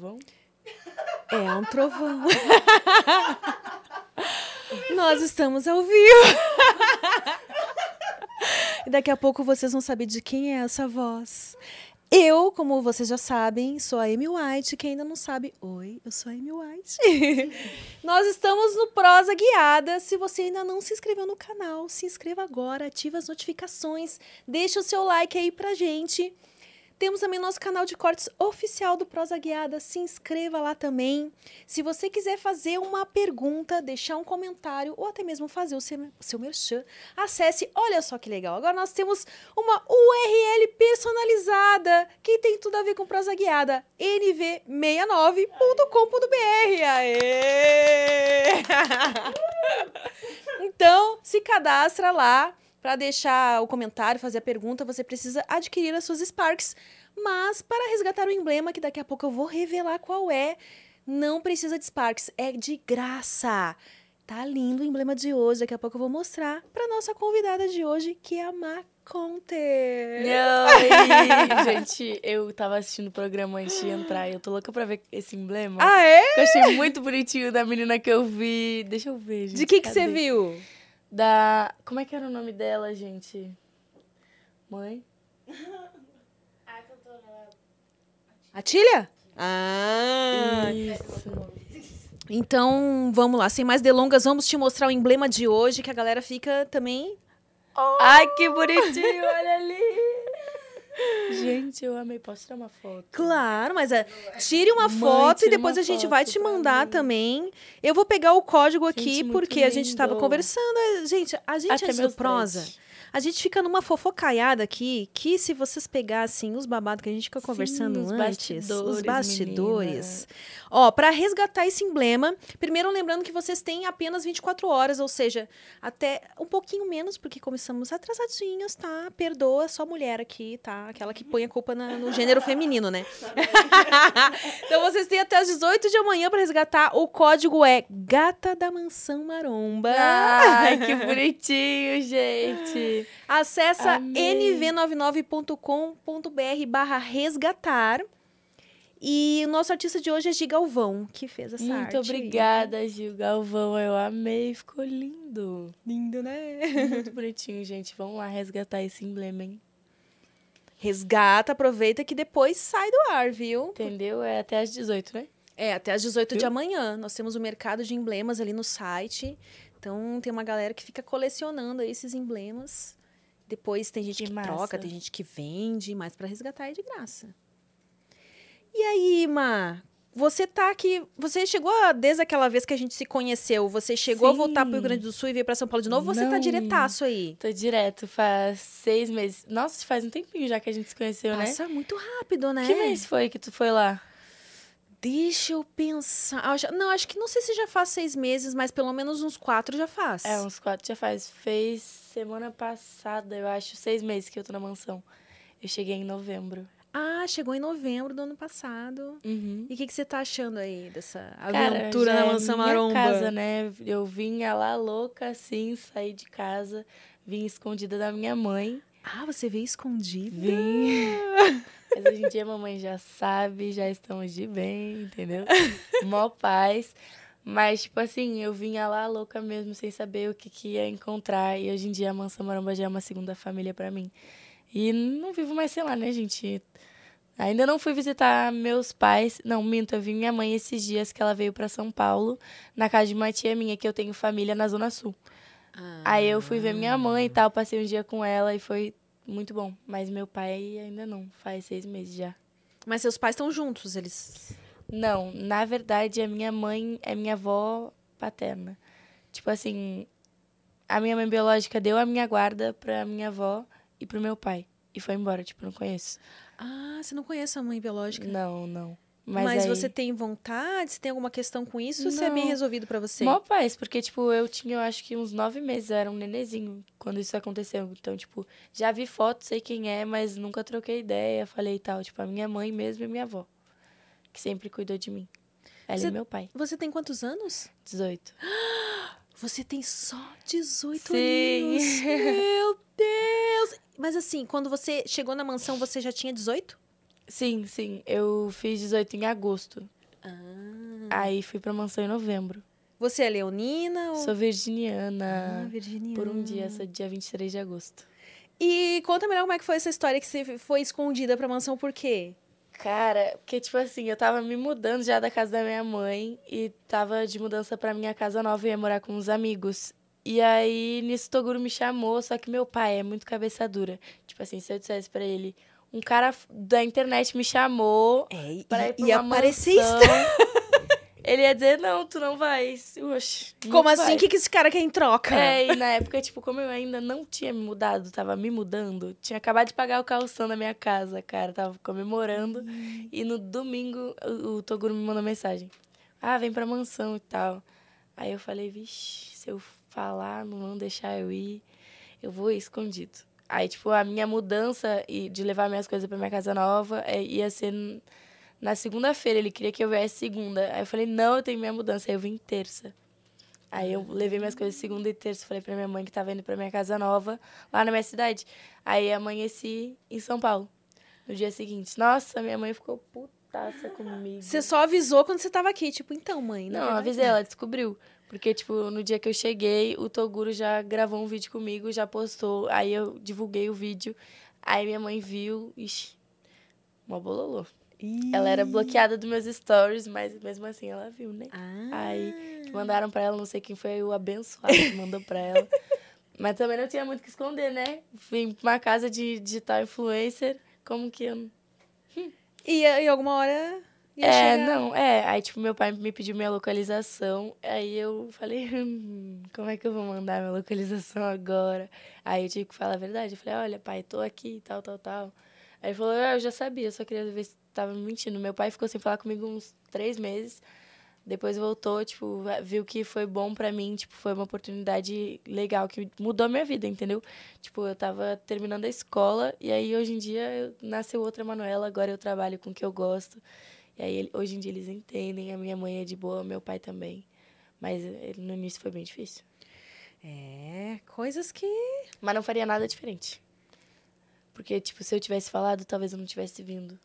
trovão? É um trovão. Nós estamos ao vivo. E daqui a pouco vocês vão saber de quem é essa voz. Eu, como vocês já sabem, sou a Amy White. Quem ainda não sabe, oi, eu sou a Amy White. Nós estamos no Prosa Guiada. Se você ainda não se inscreveu no canal, se inscreva agora, ative as notificações, deixa o seu like aí pra gente. Temos também nosso canal de cortes oficial do Prosa Guiada. Se inscreva lá também. Se você quiser fazer uma pergunta, deixar um comentário ou até mesmo fazer o seu, seu merchan, acesse. Olha só que legal. Agora nós temos uma URL personalizada que tem tudo a ver com Prosa Guiada. nv69.com.br. Aê! então, se cadastra lá para deixar o comentário, fazer a pergunta, você precisa adquirir as suas Sparks. Mas para resgatar o emblema, que daqui a pouco eu vou revelar qual é, não precisa de Sparks, é de graça. Tá lindo o emblema de hoje, daqui a pouco eu vou mostrar para nossa convidada de hoje, que é a Ma Conter. Oi, gente, eu tava assistindo o programa antes de entrar e eu tô louca pra ver esse emblema. Ah, é? Eu achei muito bonitinho da menina que eu vi. Deixa eu ver, gente. De que, que você viu? Da. Como é que era o nome dela, gente? Mãe? A Tília? Ah! Isso. Então, vamos lá, sem mais delongas, vamos te mostrar o emblema de hoje, que a galera fica também. Ai, que bonitinho, olha ali. Gente, eu amei. Posso tirar uma foto? Claro, mas é, tire uma Mãe, foto e depois a gente vai te mandar também. Eu vou pegar o código aqui Gente, muito porque a gente tava lindo. conversando. é, Gente, a gente Até meus prosa. A gente fica numa fofocaiada aqui que se vocês pegassem os babados que a gente fica conversando os antes, os bastidores, bastidores. Ó, para resgatar esse emblema, primeiro lembrando que vocês têm apenas 24 horas, ou seja, até um pouquinho menos, porque começamos atrasadinhos, tá? Perdoa, só mulher aqui, tá? Aquela que põe a culpa na- no gênero feminino, né? então vocês têm até as 18 de amanhã para resgatar. O código é Gata da Mansão Maromba. Ai, que bonitinho, gente. Acessa Amei. nv99.com.br barra resgatar. E o nosso artista de hoje é Gi Galvão, que fez essa arte. Muito obrigada, Gil Galvão. Eu amei, ficou lindo. Lindo, né? Muito bonitinho, gente. Vamos lá resgatar esse emblema, hein? Resgata, aproveita que depois sai do ar, viu? Entendeu? É até às 18, né? É, até às 18 de Viu? amanhã. Nós temos o mercado de emblemas ali no site. Então tem uma galera que fica colecionando esses emblemas. Depois tem gente Que que, troca, tem gente que vende, mas para resgatar é de graça. E aí, Ma? Você tá aqui. Você chegou a- desde aquela vez que a gente se conheceu, você chegou a voltar pro Rio Sim. Grande do Sul e veio para São Paulo de novo? Você tá Não. diretaço aí? Tô direto, faz seis meses. Nossa, faz um tempinho já que a gente se conheceu, né? Passa muito rápido, né? Que mês foi que tu foi lá? Deixa eu pensar. Não, acho que não sei se já faz seis meses, mas pelo menos uns quatro já faz. É, uns quatro já faz. Fez semana passada, eu acho, seis meses que eu tô na mansão. Eu cheguei em novembro. Ah, chegou em novembro do ano passado. Uhum. E o que, que você tá achando aí dessa Cara, aventura já na é Mansão minha Maromba? casa, né? Eu vinha lá louca assim, saí de casa, vim escondida da minha mãe. Ah, você veio escondida? Vim. Mas hoje em dia a mamãe já sabe, já estamos de bem, entendeu? Mó paz. Mas, tipo assim, eu vinha lá louca mesmo, sem saber o que, que ia encontrar. E hoje em dia a Mansão Maromba já é uma segunda família pra mim. E não vivo mais, sei lá, né, gente? Ainda não fui visitar meus pais. Não, minto, eu vi minha mãe esses dias que ela veio pra São Paulo, na casa de uma tia minha, que eu tenho família na Zona Sul. Ah, Aí eu fui ver minha mãe e tal, passei um dia com ela e foi muito bom. Mas meu pai ainda não, faz seis meses já. Mas seus pais estão juntos, eles... Não, na verdade a minha mãe é minha avó paterna. Tipo assim, a minha mãe biológica deu a minha guarda pra minha avó e pro meu pai. E foi embora, tipo, não conheço. Ah, você não conhece a mãe biológica? Não, não. Mas, Mas, aí... você tem vontade? Você tem alguma questão com isso? Ou você é Não. bem resolvido pra você? Mó paz, porque, tipo, eu tinha, eu acho que uns nove meses, eu era um nenezinho quando isso aconteceu. Então, tipo, já vi foto, sei quem é, mas nunca troquei ideia, falei e tal. Tipo, a minha mãe mesmo e minha avó, que sempre cuidou de mim. Ela Você- e meu pai, Você tem quantos anos? 18. Você tem só 18 Sim. anos. Meu Deus! Mas assim, quando você chegou na mansão, você já tinha 18? Sim, sim. Eu fiz 18 em agosto. Ah. Aí fui pra mansão em novembro. Você é leonina ou... Sou Ah, virginiana. virginiana. por um dia, sou dia 23 de agosto. E conta melhor como é que foi essa história que você foi escondida pra mansão, por quê? Cara, porque, tipo assim, eu tava me mudando já da casa da minha mãe e tava de mudança pra minha casa nova e ia morar com uns amigos. E aí, nisso, Toguro me chamou, só que meu pai é muito cabeça dura. Tipo assim, se eu dissesse pra ele, um cara da internet me chamou É, e, pra ir pra e uma aparecer mansão, ele ia dizer, não, tu não vai. Oxe, Como assim? vai. O que, que esse cara quer em troca? É, e na época, tipo, como eu ainda não tinha me mudado, tava me mudando, tinha acabado de pagar o calção da minha casa, cara, tava comemorando. E no domingo, o, o Toguro me mandou mensagem. Ah, vem pra mansão e tal. Aí eu falei, vixe, se eu falar, não vão deixar eu ir, eu vou escondido. Aí, tipo, a minha mudança e de levar minhas coisas pra minha casa nova é, ia ser na segunda-feira. Ele queria que eu viesse segunda. Aí eu falei, não, eu tenho minha mudança. Aí eu vim terça. Aí eu levei minhas coisas segunda e terça. Falei pra minha mãe que tava indo pra minha casa nova, lá na minha cidade. Aí amanheci em São Paulo, no dia seguinte. Nossa, minha mãe ficou putaça comigo. Você só avisou quando você tava aqui, tipo, então, mãe. Não, verdade- avisei, ela descobriu. Porque, tipo, no dia que eu cheguei, o Toguro já gravou um vídeo comigo, já postou. Aí eu divulguei o vídeo. Aí minha mãe viu, ixi, mó bololô. Ih. Ela era bloqueada dos meus stories, mas mesmo assim ela viu, né? Ah. Aí mandaram pra ela, não sei quem foi o abençoado que mandou pra ela. Mas também não tinha muito o que esconder, né? Vim pra uma casa de digital influencer, como que eu não E em alguma hora é, chegar. não, é. Aí, tipo, meu pai me pediu minha localização. Aí eu falei, hum, como é que eu vou mandar minha localização agora? Aí eu tive que falar a verdade. Eu falei, olha, pai, tô aqui, tal, tal, tal. Aí ele falou, ah, eu já sabia, só queria ver se tava me mentindo. Meu pai ficou sem falar comigo uns três meses. Depois voltou, tipo, viu que foi bom pra mim, tipo, foi uma oportunidade legal que mudou a minha vida, entendeu? Tipo, eu tava terminando a escola e aí hoje em dia eu, nasceu outra Manuela, agora eu trabalho com o que eu gosto. E aí hoje em dia eles entendem, a minha mãe é de boa, meu pai também. Mas eh, no início foi bem difícil. É, coisas que. Mas não faria nada diferente. Porque, tipo, se eu tivesse falado, talvez eu não tivesse vindo.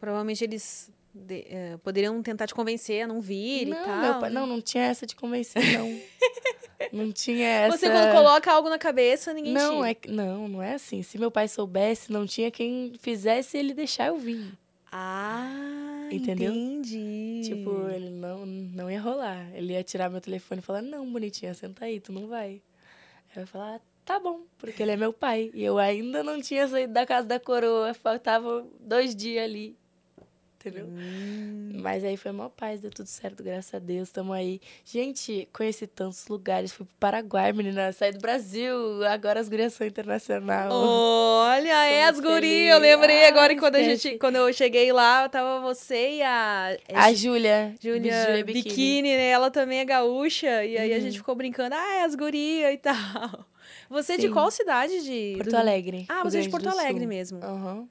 Provavelmente eles de- eh, poderiam tentar te convencer a não vir não, e tal. pai, né? não, não tinha essa de convencer, não. não tinha essa... Você, quando coloca algo na cabeça, ninguém Não, te... é, que- não, não é assim. Se meu pai soubesse, não tinha quem fizesse ele deixar eu vir. Ah, Entendeu? entendi. Tipo, ele não, não ia rolar. Ele ia tirar meu telefone e falar, não, bonitinha, senta aí, tu não vai. Aí eu ia falar, "Ah, tá bom, porque ele é meu pai. E eu ainda não tinha saído da casa da coroa, faltava dois dias ali. Entendeu? Hum. Mas aí foi mó paz, deu tudo certo, graças a Deus, tamo aí. Gente, conheci tantos lugares, fui pro Paraguai, menina, saí do Brasil, agora as gurias são internacional. Olha, é as gurias. Eu lembrei Ah, agora quando, a gente, quando eu cheguei lá, tava você e a, é A Júlia, Júlia Júlia Biquíni, né? Ela também é gaúcha. E aí a Uhum. gente ficou brincando, ah, é as gurias e tal. Você é de Sim. qual cidade de. Porto Alegre. Ah, você é de Porto. Alegre mesmo. Aham.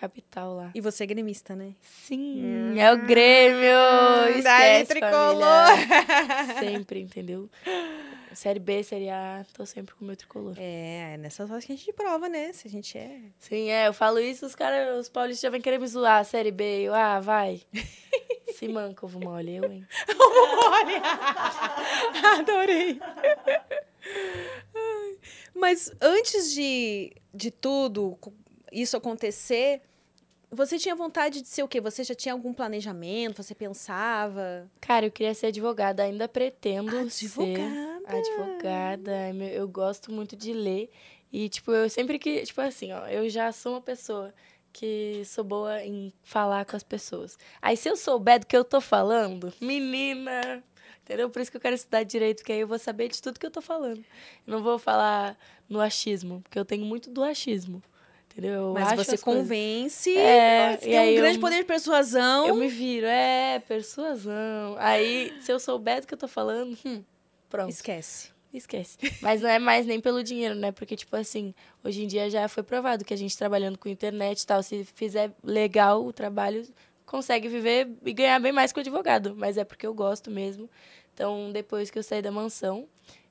Capital lá. E você é gremista, né? Sim, é o Grêmio! Daí, Esquece, tricolor. Sempre, entendeu? Série B, Série A, tô sempre com o meu tricolor. É, é nessas horas que a gente prova, né? Se a gente é. Sim, é, eu falo isso, os caras, os paulistas já vêm querer me zoar, Série B, eu, ah, vai. Se manca, ovo mole, eu, hein? Olha! Adorei! Ai, Mas antes de, de tudo isso acontecer, você tinha vontade de ser o quê? Você já tinha algum planejamento? Você pensava? Cara, eu queria ser advogada, ainda pretendo ser. Advogada! Advogada, meu- eu gosto muito de ler. E, tipo, eu sempre que. Tipo assim, ó, eu já sou uma pessoa que sou boa em falar com as pessoas. Aí, se eu souber do que eu tô falando, menina. Entendeu? Por isso que eu quero estudar direito, porque aí eu vou saber de tudo que eu tô falando. Eu não vou falar no achismo, porque eu tenho muito do achismo. Entendeu? Eu Mas acho você convence, É, e tem um eu- grande poder de persuasão. Eu me viro, é, persuasão. Aí, se eu souber do que eu tô falando, hum, pronto. Esquece. Esquece. Mas não é mais nem pelo dinheiro, né? Porque, tipo assim, hoje em dia já foi provado que a gente trabalhando com internet e tal, se fizer legal o trabalho, consegue viver e ganhar bem mais que o advogado. Mas é porque eu gosto mesmo. Então, depois que eu sair da mansão,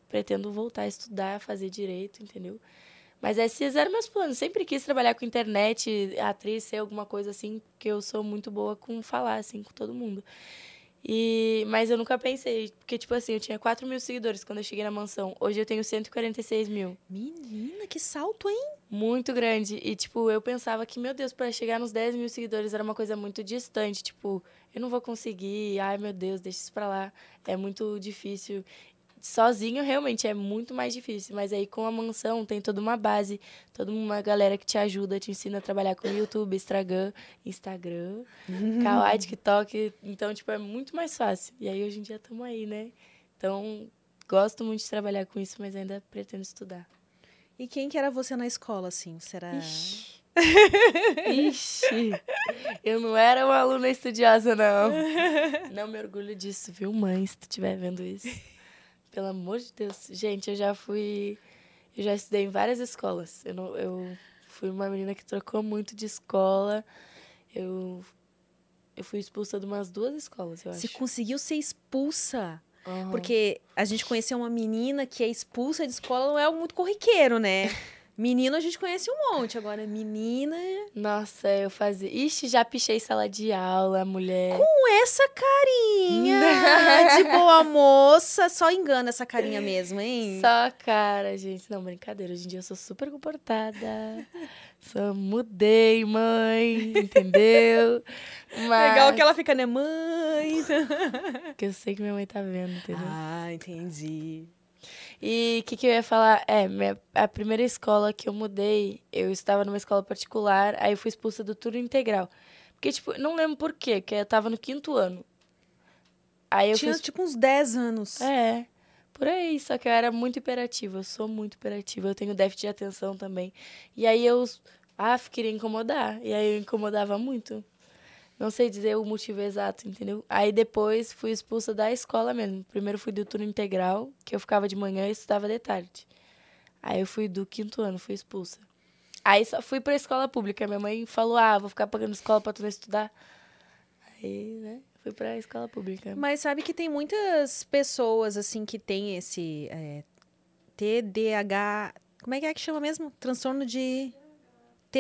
pretendo voltar a estudar, fazer direito, entendeu? Mas esses eram meus planos. Sempre quis trabalhar com internet, atriz, ser alguma coisa assim, porque eu sou muito boa com falar, assim, com todo mundo. E, mas eu nunca pensei, porque, tipo assim, eu tinha 4 mil seguidores quando eu cheguei na mansão. Hoje eu tenho 146 mil. Menina, que salto, hein? Muito grande. E, tipo, eu pensava que, meu Deus, para chegar nos 10 mil seguidores era uma coisa muito distante. Tipo, eu não vou conseguir. Ai, meu Deus, deixa isso pra lá. É muito difícil sozinho realmente é muito mais difícil, mas aí com a mansão tem toda uma base, toda uma galera que te ajuda, te ensina a trabalhar com YouTube, Instagram, Instagram, Kawaii, TikTok, então tipo é muito mais fácil. E aí hoje em dia estamos aí, né? Então, gosto muito de trabalhar com isso, mas ainda pretendo estudar. E quem que era você na escola assim? Será Ixi. Ixi, eu não era uma aluna estudiosa, não. Não me orgulho disso, viu, mãe, se tu estiver vendo isso. Pelo amor de Deus. Gente, eu já fui. Eu já estudei em várias escolas. Eu, não, eu fui uma menina que trocou muito de escola. Eu, eu fui expulsa de umas duas escolas, eu Você acho. conseguiu ser expulsa? Uhum. Porque a gente conheceu uma menina que é expulsa de escola, não é algo muito corriqueiro, né? Menino a gente conhece um monte, agora menina. Nossa, eu fazia. Ixi, já pichei sala de aula, mulher. Com essa carinha de boa moça, só engana essa carinha mesmo, hein? Só cara, gente. Não, brincadeira. Hoje em dia eu sou super comportada. Só mudei, mãe. Entendeu? Mas... Legal que ela fica, né, mãe? Que eu sei que minha mãe tá vendo, entendeu? Ah, entendi. E o que, que eu ia falar? É, minha, a primeira escola que eu mudei, eu estava numa escola particular, aí eu fui expulsa do turno integral. Porque, tipo, não lembro por quê, que eu tava no quinto ano. Aí eu Tinha fiz. tipo uns 10 anos. É, por aí, só que eu era muito hiperativa, eu sou muito hiperativa, eu tenho déficit de atenção também. E aí eu, ah, queria incomodar, e aí eu incomodava muito. Não sei dizer o motivo exato, entendeu? Aí depois fui expulsa da escola mesmo. Primeiro fui do turno integral, que eu ficava de manhã e estudava de tarde. Aí eu fui do quinto ano, fui expulsa. Aí só fui pra escola pública. Minha mãe falou: ah, vou ficar pagando escola pra tu não estudar. Aí, né, fui pra escola pública. Mas sabe que tem muitas pessoas, assim, que tem esse é, TDAH. Como é que é que chama mesmo? Transtorno de.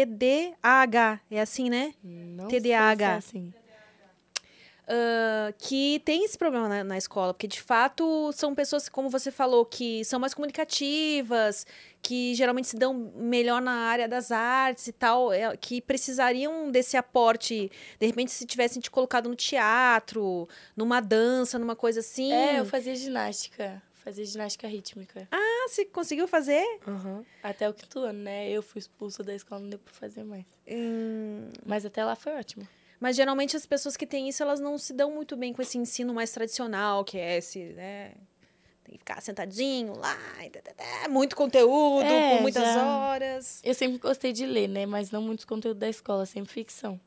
TDAH. É assim, né? Não TDAH. é assim. Ah, que tem esse problema na, na escola, porque de fato são pessoas, como você falou, que são mais comunicativas, que geralmente se dão melhor na área das artes e tal, é, que precisariam desse aporte, de repente, se tivessem te colocado no teatro, numa dança, numa coisa assim. É, eu fazia ginástica. Fazia ginástica rítmica. Ah, você conseguiu fazer? Até o quinto ano, né? Eu fui expulsa da escola, não deu pra fazer mais. Hum, Mas até lá foi ótimo. Mas geralmente as pessoas que têm isso, elas não se dão muito bem com esse ensino mais tradicional, que é esse, né? Tem que ficar sentadinho lá, tá, tá, tá, muito conteúdo, É, por muitas já- horas. Eu sempre gostei de ler, né? Mas não muitos conteúdos da escola, sempre ficção.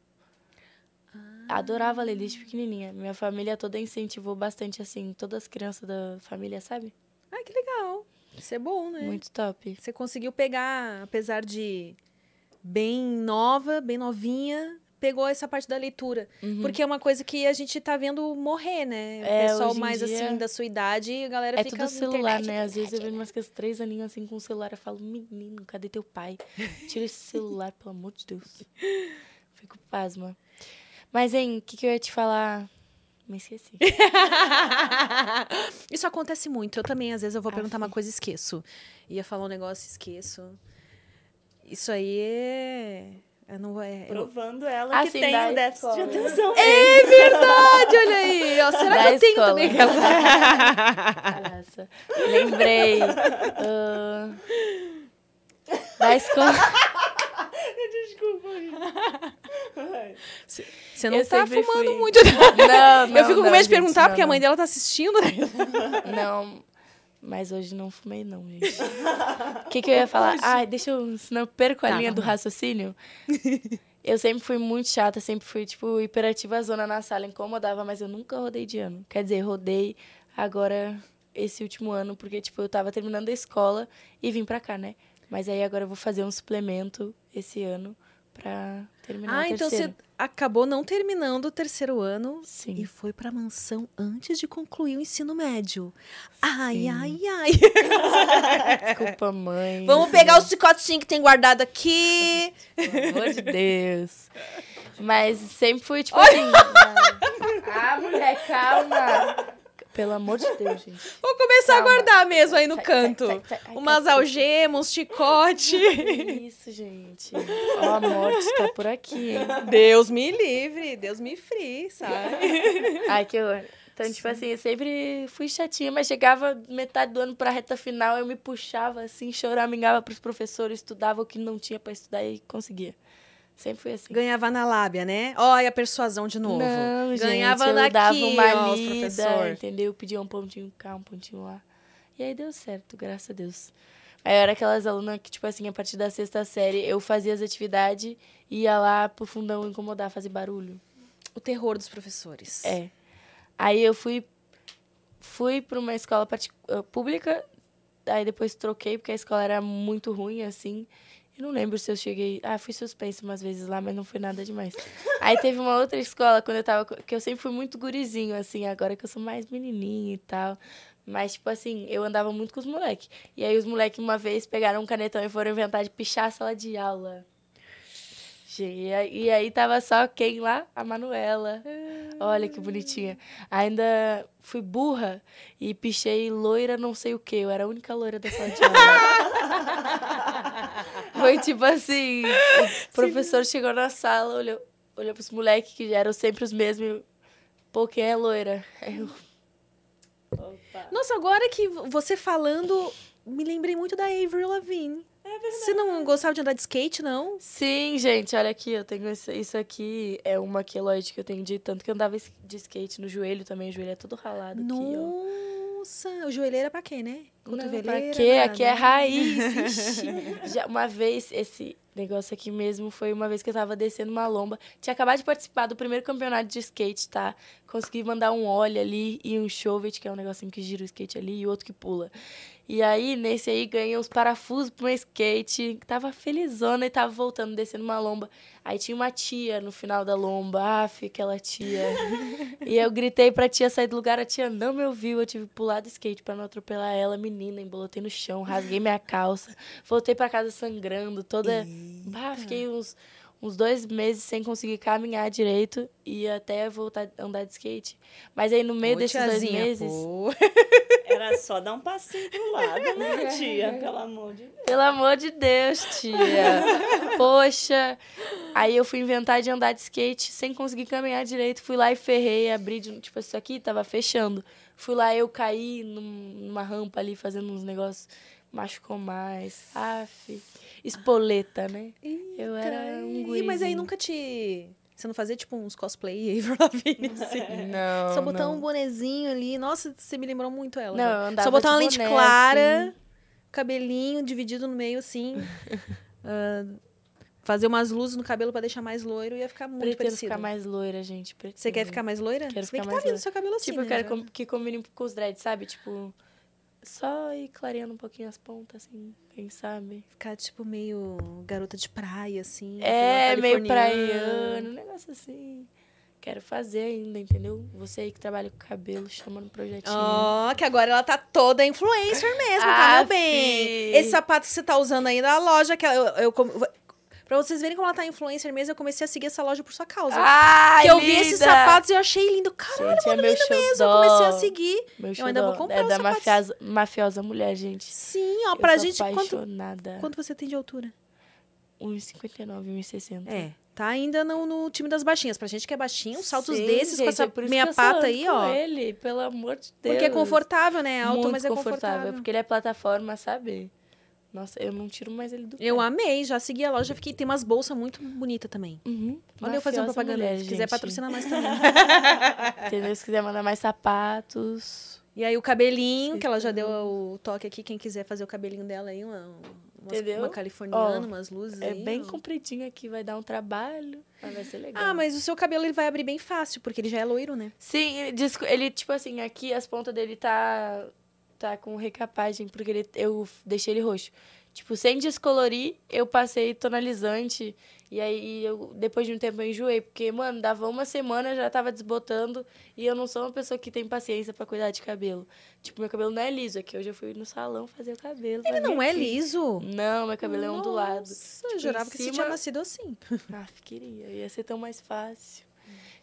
Adorava ler desde pequenininha. Minha família toda incentivou bastante, assim, todas as crianças da família, sabe? Ah, que legal. Isso é bom, né? Muito top. Você conseguiu pegar, apesar de bem nova, bem novinha, pegou essa parte da leitura. Porque é uma coisa que a gente tá vendo morrer, né? O Uhum. É, pessoal mais dia- assim da sua idade, a galera É fica tudo na celular, internet, né? Às vezes eu vejo umas crianças três aninhos assim com o celular. Eu falo, menino, cadê teu pai? Tira esse celular, pelo amor de Deus. Fico pasma. Mas, hein, o que, que eu ia te falar? Me esqueci. Isso acontece muito. Eu também, às vezes, eu vou perguntar Aff. uma coisa e esqueço. Ia falar um negócio e esqueço. Isso aí é. Eu não vou. É, eu- Provando ela que Assim, tem da o déficit de atenção. É verdade, olha aí. Ó, será Da que eu tenho também? Lembrei. ah, da escola. Você não Eu tá fumando fui. muito. Não, não, eu fico com não, medo de perguntar, porque a mãe dela tá assistindo. né? Não, mas hoje não fumei, não, gente. O que, que eu ia falar? Ai, deixa eu. Senão eu perco a Tá, linha do raciocínio. Eu sempre fui muito chata, sempre fui, tipo, hiperativa zona na sala, incomodava, mas eu nunca rodei de ano. Quer dizer, rodei agora esse último ano, porque, tipo, eu tava terminando a escola e vim pra cá, né? Mas aí agora eu vou fazer um suplemento esse ano pra terminar Ah, o então terceiro. você acabou não terminando o terceiro ano Sim. e foi pra mansão antes de concluir o ensino médio. Ai, Sim. ai, ai. Desculpa, mãe. Vamos pegar o chicotinho que tem guardado aqui. Pelo amor de Deus. Mas sempre fui, tipo assim. ah, mulher, calma. Pelo amor de Deus, gente. Vou começar Calma. a guardar mesmo aí no Sai, canto. sai, sai. Ai, Umas cacete. algemas, um chicote. Isso, gente. Ó, a morte tá por aqui, hein? Deus me livre, Deus me free, sabe? Ai, que horror. Então, tipo assim, eu sempre fui chatinha, mas chegava metade do ano pra reta final, eu me puxava assim, choramingava pros professores, estudava o que não tinha pra estudar e conseguia. Sempre fui assim. Ganhava na lábia, né? Olha a persuasão de novo. Não, Ganhava gente, eu daqui, dava uma ó, lida, entendeu? Pedia um pontinho cá, um pontinho lá. E aí deu certo, graças a Deus. Aí eu era aquelas alunas que, tipo assim, a partir da sexta série, eu fazia as atividades e ia lá pro fundão incomodar, fazer barulho. O terror dos professores. É. Aí eu fui fui para uma escola eh, pública, aí depois troquei porque a escola era muito ruim assim. Eu não lembro se eu cheguei, ah, fui suspensa umas vezes lá, mas não foi nada demais. aí teve uma outra escola quando eu tava que eu sempre fui muito gurizinho assim, agora que eu sou mais menininha e tal. Mas, tipo assim, eu andava muito com os moleques. E aí os moleques uma vez pegaram um canetão e foram inventar de pichar a sala de aula. E aí tava só quem lá? A Manuela. Olha que bonitinha. Ainda fui burra e pichei loira não sei o quê. Eu era a única loira da sala de aula. Foi tipo assim, o professor chegou na sala, olhou, olhou pros moleques que eram sempre os mesmos. e, Pô, quem é loira? Aí eu, Opa. Nossa, agora que você falando, me lembrei muito da Avril Lavigne. É verdade. Você não gostava de andar de skate, não? Sim, gente, olha aqui, eu tenho isso, isso aqui, é uma queloide que eu tenho de tanto que eu andava de skate no joelho também, o joelho é todo ralado aqui, ó. Nossa, o joelheira pra quê, né? Não, pra Cotoveleira, quê? nada. Aqui é raiz. Já uma vez, esse negócio aqui mesmo, foi uma vez que eu tava descendo uma lomba. Tinha acabado de participar do primeiro campeonato de skate, tá? Consegui mandar um óleo ali e um chovet, que é um negocinho que gira o skate ali, e outro que pula. E aí, nesse aí, ganhei os parafusos pro meu skate. Tava felizona e tava voltando, descendo uma lomba. Aí tinha uma tia no final da lomba. Aff, aquela tia. e eu gritei pra tia sair do lugar. A tia não me ouviu. Eu tive que pular do skate pra não atropelar ela. Menina, embolotei no chão, rasguei minha calça. Voltei pra casa sangrando, toda... Bah, fiquei uns, uns dois meses sem conseguir caminhar direito e até voltar a andar de skate. Mas aí, no meio Ô, desses tiazinha, dois meses... pô. Era só dar um passinho pro lado, né, tia? Pelo amor de Deus. Pelo amor de Deus, tia. Poxa. Aí eu fui inventar de andar de skate sem conseguir caminhar direito. Fui lá e ferrei, abri, de, tipo, isso aqui tava fechando. Fui lá, eu caí num- numa rampa ali, fazendo uns negócios. Machucou mais. Aff. Espoleta, né? Eu era um Ih, gurizinho. Mas aí nunca te... Você não fazia, tipo, uns cosplay Avril Lavigne, assim? Não, Só botar não. um bonezinho ali. Nossa, você me lembrou muito ela. Não, né? eu andava Só botar uma lente boné, clara, assim. cabelinho dividido no meio, assim. ah, fazer umas luzes no cabelo pra deixar mais loiro ia ficar muito Pretendo parecido. ficar mais loira, gente. Pretendo. Você quer ficar mais loira? Quero Se bem ficar que mais tá lindo loira. seu cabelo assim, Tipo, né? eu quero Já- com- que combine com os dreads, sabe? Tipo, só ir clareando um pouquinho as pontas, assim, quem sabe? Ficar, tipo, meio garota de praia, assim. É, meio praiano, um negócio assim. Quero fazer ainda, entendeu? Você aí que trabalha com cabelo, chama no projetinho. Ó, que agora ela tá toda influencer mesmo, tá, Ah, meu bem? Esse sapato que você tá usando aí da loja, que eu, eu, com- Pra vocês verem como ela tá influencer mesmo, eu comecei a seguir essa loja por sua causa. Ai, que eu vi esses linda! sapatos e eu achei lindo. Caralho, Gente, é meu mesmo. Eu xodó. comecei a seguir. Meu Eu ainda vou xodó. comprar É da mafiosa, mafiosa mulher, gente. Sim, ó, Eu pra sou gente. Quanto, apaixonada. quanto você tem de altura? 1,59, 1,60. É. Tá ainda no, no time das baixinhas. Pra gente que é baixinho, saltos Sim, desses com gente, essa é por isso meia eu pata aí, com ó. ele, pelo amor de Deus. Porque é confortável, né? É alto, Muito mas é confortável. Porque ele é plataforma, sabe? Nossa, eu não tiro mais ele do pé. Eu amei, já segui a loja, fiquei, tem umas bolsas muito bonitas também. Uhum. Olha eu fazendo propaganda. mulher, Se quiser patrocinar mais também. Entendeu? Se quiser mandar mais sapatos. E aí o cabelinho, que ela já deu o toque aqui, quem quiser fazer o cabelinho dela aí, uma, uma, Entendeu? uma californiana, umas luzes É aí. bem ó. compridinho aqui, vai dar um trabalho, mas vai ser legal. Ah, mas o seu cabelo ele vai abrir bem fácil, porque ele já é loiro, né? Sim, ele, ele, tipo assim, aqui as pontas dele tá tá com recapagem, porque ele, eu deixei ele roxo. Tipo, sem descolorir, eu passei tonalizante. E aí, eu, depois de um tempo, eu enjoei. Porque, mano, dava uma semana, eu já tava desbotando. E eu não sou uma pessoa que tem paciência pra cuidar de cabelo. Tipo, meu cabelo não é liso. Aqui hoje eu fui no salão fazer o cabelo. Ele não é aqui. liso. Não, meu cabelo é ondulado. Nossa, eu Tipo, jurava que você cima- tinha nascido assim. Ah, queria. Ia ser tão mais fácil.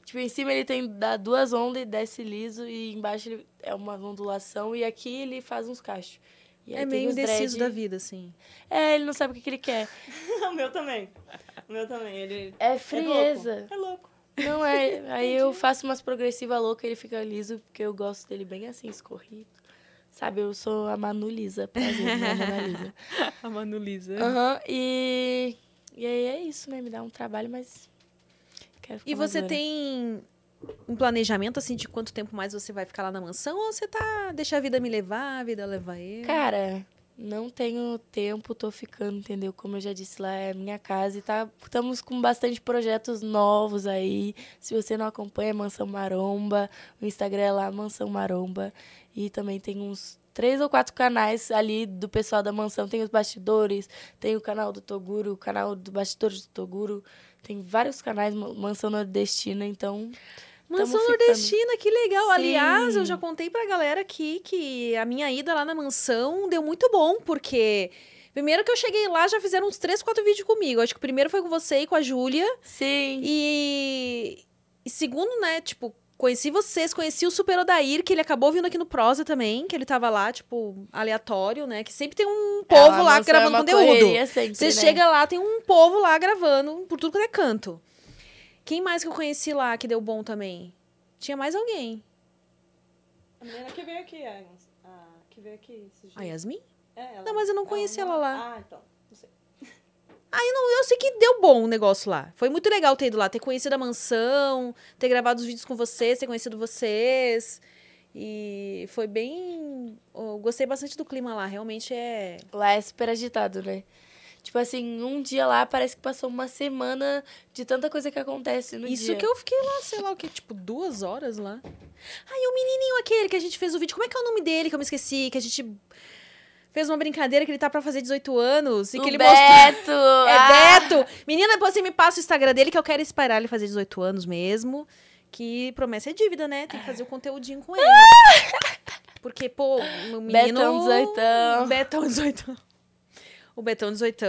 Tipo, em cima ele tem dá duas ondas e desce liso. E embaixo ele é uma ondulação. E aqui ele faz uns cachos. E É meio indeciso dread. da vida, assim. É, ele não sabe o que, que ele quer. o meu também. O meu também. Ele É é frieza. louco. É louco. Não é. Aí eu faço umas progressivas loucas e ele fica liso, porque eu gosto dele bem assim, escorrido. Sabe, eu sou a Manu Lisa, prazer, né, Mona Lisa. A Manu Lisa. Aham, e. E aí é isso, né? Me dá um trabalho, mas. E você loira. tem um planejamento, assim, de quanto tempo mais você vai ficar lá na mansão? Ou você tá... Deixa a vida me levar, a vida leva eu? Cara, não tenho tempo, tô ficando, entendeu? Como eu já disse lá, é minha casa e tá, estamos com bastante projetos novos aí. Se você não acompanha Mansão Maromba, o Instagram é lá Mansão Maromba. E também tem uns três ou quatro canais ali do pessoal da mansão. Tem os bastidores, tem o canal do Toguro, o canal do Bastidores do Toguro. Tem vários canais, Ma- Mansão Nordestina, então. Mansão ficando. Nordestina, que legal. Sim. Aliás, eu já contei pra galera aqui que a minha ida lá na mansão deu muito bom, porque... Primeiro que eu cheguei lá, já fizeram uns três, quatro vídeos comigo. Acho que o primeiro foi com você e com a Júlia. Sim. E, e segundo, né, tipo, conheci vocês, conheci o Super Odair, que ele acabou vindo aqui no Prosa também, que ele tava lá, tipo, aleatório, né? Que sempre tem um É, povo a lá é gravando uma conteúdo. sempre, Você né? chega lá, tem um povo lá gravando por tudo que é canto. Quem mais que eu conheci lá que deu bom também? Tinha mais alguém. A menina que veio aqui, a, a que veio aqui. A Yasmin? É, ela- Não, mas eu não conheci ela lá. Ah, então. Não sei. Eu sei que deu bom o negócio lá. Foi muito legal ter ido lá, ter conhecido a mansão, ter gravado os vídeos com vocês, ter conhecido vocês. E foi bem. Eu gostei bastante do clima lá. Realmente é. Lá é super agitado, né? Tipo assim, um dia lá parece que passou uma semana de tanta coisa que acontece no Isso dia. que eu fiquei lá, sei lá o que, tipo, duas horas lá. Ai, o menininho aquele que a gente fez o vídeo. Como é que é o nome dele que eu me esqueci? Que a gente fez uma brincadeira que ele tá pra fazer 18 anos e o que ele Beto! mostrou. É ah, Beto! Menina, depois você me passa o Instagram dele que eu quero esperar ele fazer 18 anos mesmo. Que promessa é dívida, né? Tem que fazer o conteúdinho com ele. Porque, pô, o menino... Betão 18. Betão 18. O Betão 18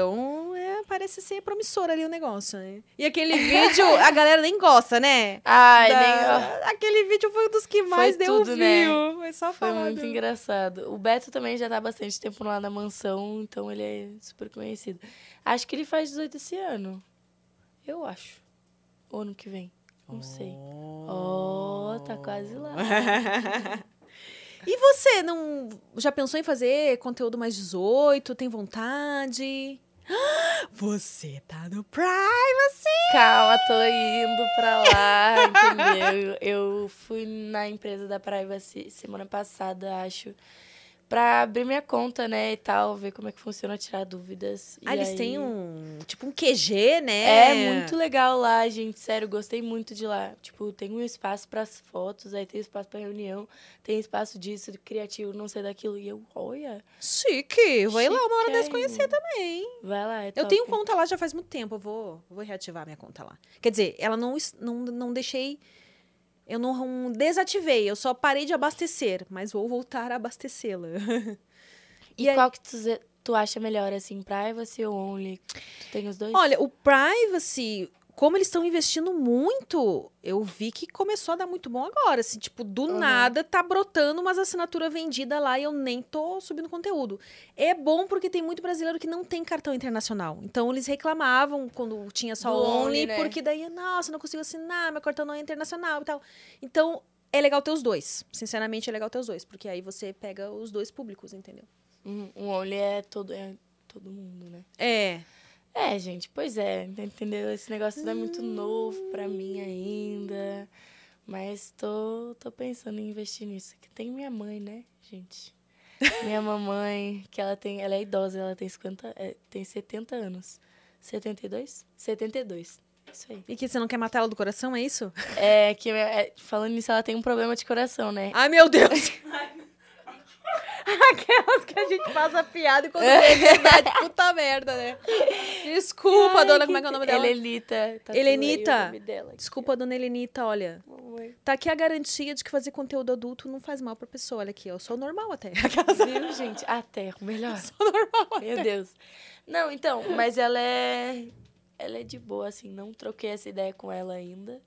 é, parece ser promissor ali o negócio, né? E aquele vídeo, a galera nem gosta, né? Ai, Da- nem... Aquele vídeo foi um dos que mais deu tudo, né? view. Foi só Foi muito engraçado. O Beto também já tá há bastante tempo lá na mansão, então ele é super conhecido. Acho que ele faz 18 esse ano. Eu acho. Ou ano que vem. Não sei. Oh, tá quase lá. E você, não já pensou em fazer conteúdo mais 18? Tem vontade? Você tá no Privacy! Calma, tô indo pra lá, entendeu? Eu fui na empresa da Privacy semana passada, acho, pra abrir minha conta, né, e tal, ver como é que funciona, tirar dúvidas. Ah, E eles aí- têm um, tipo um QG, né? É muito legal lá, gente. Sério, gostei muito de lá. Tipo, tem um espaço para as fotos, aí tem espaço para reunião, tem espaço disso, criativo, não sei daquilo. E eu, olha, Chique! Vou ir lá uma hora dessa conhecer também. vai lá. É Eu top. tenho conta lá já faz muito tempo. Eu vou, vou reativar minha conta lá. Quer dizer, ela não, não, não deixei. Eu não desativei, eu só parei de abastecer, mas vou voltar a abastecê-la. E, E aí- qual que tu, tu acha melhor, assim, privacy ou only? Tu tem os dois? Olha, o privacy, como eles estão investindo muito, eu vi que começou a dar muito bom agora. Assim, tipo, do Uhum. nada tá brotando umas assinaturas vendidas lá e eu nem tô subindo conteúdo. É bom porque tem muito brasileiro que não tem cartão internacional. Então eles reclamavam quando tinha só Do o Only, Only, né? porque daí, nossa, não consigo assinar, meu cartão não é internacional e tal. Então. É legal ter os dois. Sinceramente, é legal ter os dois. Porque aí você pega os dois públicos, entendeu? Uhum, Um only é todo, é todo mundo, né? É. É, gente, pois é, entendeu? Esse negócio não é muito novo pra mim ainda. Mas tô, tô pensando em investir nisso. Que tem minha mãe, né, gente? Minha mamãe, que ela tem. Ela é idosa, ela tem 50. é, tem 70 anos. 72? 72. Isso aí. E que você não quer matar ela do coração, é isso? É que é, falando nisso, ela tem um problema de coração, né? Ai, meu Deus! Aquelas que a gente faz a piada e quando é verdade, puta merda, né? Desculpa, Ai, dona, como é que é o nome dela? Helenita. tatuei Helenita. dela Desculpa, dona Helenita, olha. Mamãe. Tá aqui a garantia de que fazer conteúdo adulto não faz mal pra pessoa. Olha aqui, eu sou normal até. Viu, gente? Até, melhor. Meu Deus. Não, então, mas ela é. Ela é de boa, assim. Não troquei essa ideia com ela ainda,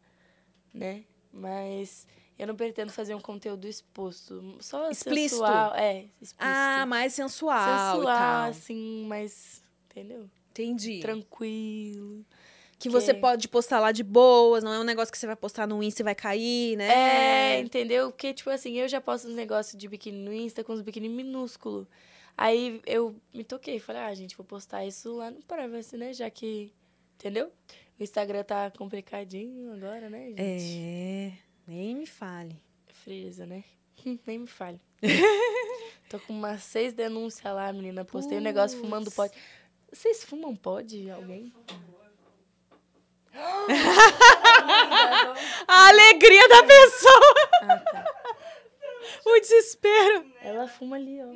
né? Mas eu não pretendo fazer um conteúdo exposto. Só Explícito. sensual. É, explícito. Ah, mais sensual, sensual, assim, mas. Entendeu? Entendi. Tranquilo. Que você que- pode postar lá de boas, não é um negócio que você vai postar no Insta e vai cair, né? É, entendeu? Porque, tipo assim, eu já posto uns negócios de biquíni no Insta com uns biquíni minúsculo. Aí eu me toquei, falei, ah, gente, vou postar isso lá no Privacy, né? Já que, entendeu? O Instagram tá complicadinho agora, né, gente? É, nem me fale. Freza, né? Nem me fale. Tô com umas seis denúncias lá, menina. Postei um negócio fumando pod. Vocês fumam pod, alguém? A alegria da pessoa! Ah, tá. O desespero. Ela fuma ali, ó.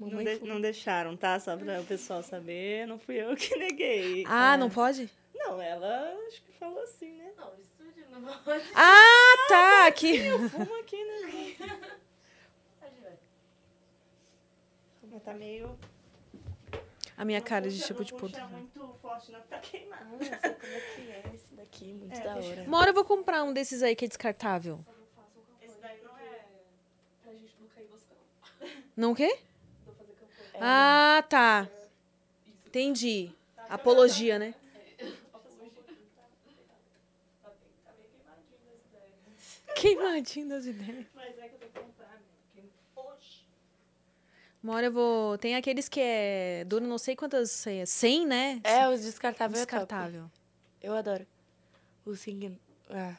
Não, de- não deixaram, tá? Só pra o pessoal saber, não fui eu que neguei. Ah, não pode? Não, ela acho que falou assim, né? Não, estúdio não pode. Ah, tá, aqui. Vamos aqui, né? Mas tá meio. A minha cara de Não tipo de puxa puta. muito forte, não, tá queimado. Nossa, como é que é esse daqui? Muito É, da deixa- hora. Uma hora eu vou comprar um desses aí que é descartável. Esse daí não é. Não o quê? É. Ah, tá. Entendi. Apologia, né? Queimadinho das ideias. Mas é que eu tenho que comprar, né? Uma hora eu vou. Tem aqueles que é. Dura não sei quantas. é, 100, né? É, os descartáveis é top. Descartável. Eu adoro. O Sing... Ah.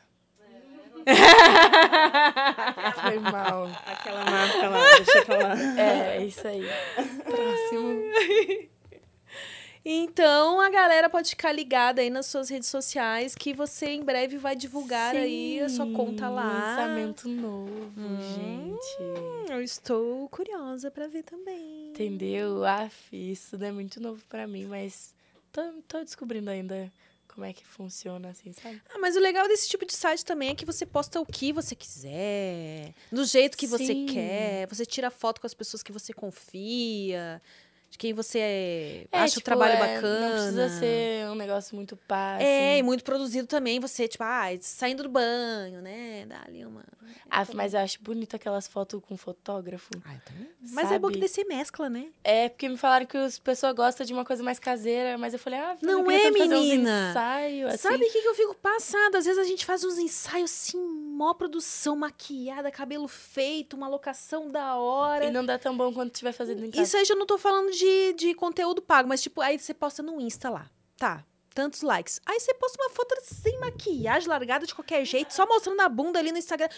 Foi mal. Aquela marca lá, deixa pra lá. É, é isso aí. Próximo. Então a galera pode ficar ligada aí nas suas redes sociais que você em breve vai divulgar aí a sua conta Sim, lá. Lançamento novo, Hum. gente. Eu estou curiosa pra ver também. Entendeu? Aff, isso é muito novo pra mim, mas tô, tô descobrindo ainda como é que funciona, assim, sabe? Ah, mas o legal desse tipo de site também é que você posta o que você quiser, do jeito que você Sim. quer, você tira foto com as pessoas que você confia, de quem você É, acha o tipo, trabalho é, bacana. Não precisa ser um negócio muito pá, É, e muito produzido também, você, tipo, ah, saindo do banho, né? Dá ali uma. Aff, mas eu acho bonito aquelas fotos com fotógrafo. Ah, eu também. Mas é bom que você mescla, né? É, porque me falaram que as pessoas gostam de uma coisa mais caseira, mas eu falei, ah, Não eu queria é, menina. ensaios, assim. Sabe o que, que eu fico passada? Às vezes a gente faz uns ensaios assim, mó produção, maquiada, cabelo feito, uma locação da hora. E não dá tão bom quanto tiver fazendo em casa. Isso aí já não tô falando de, de conteúdo pago, mas tipo, aí você posta no Insta lá. Tá. Tantos likes. Aí você posta uma foto sem maquiagem, largada de qualquer jeito, só mostrando a bunda ali no Instagram.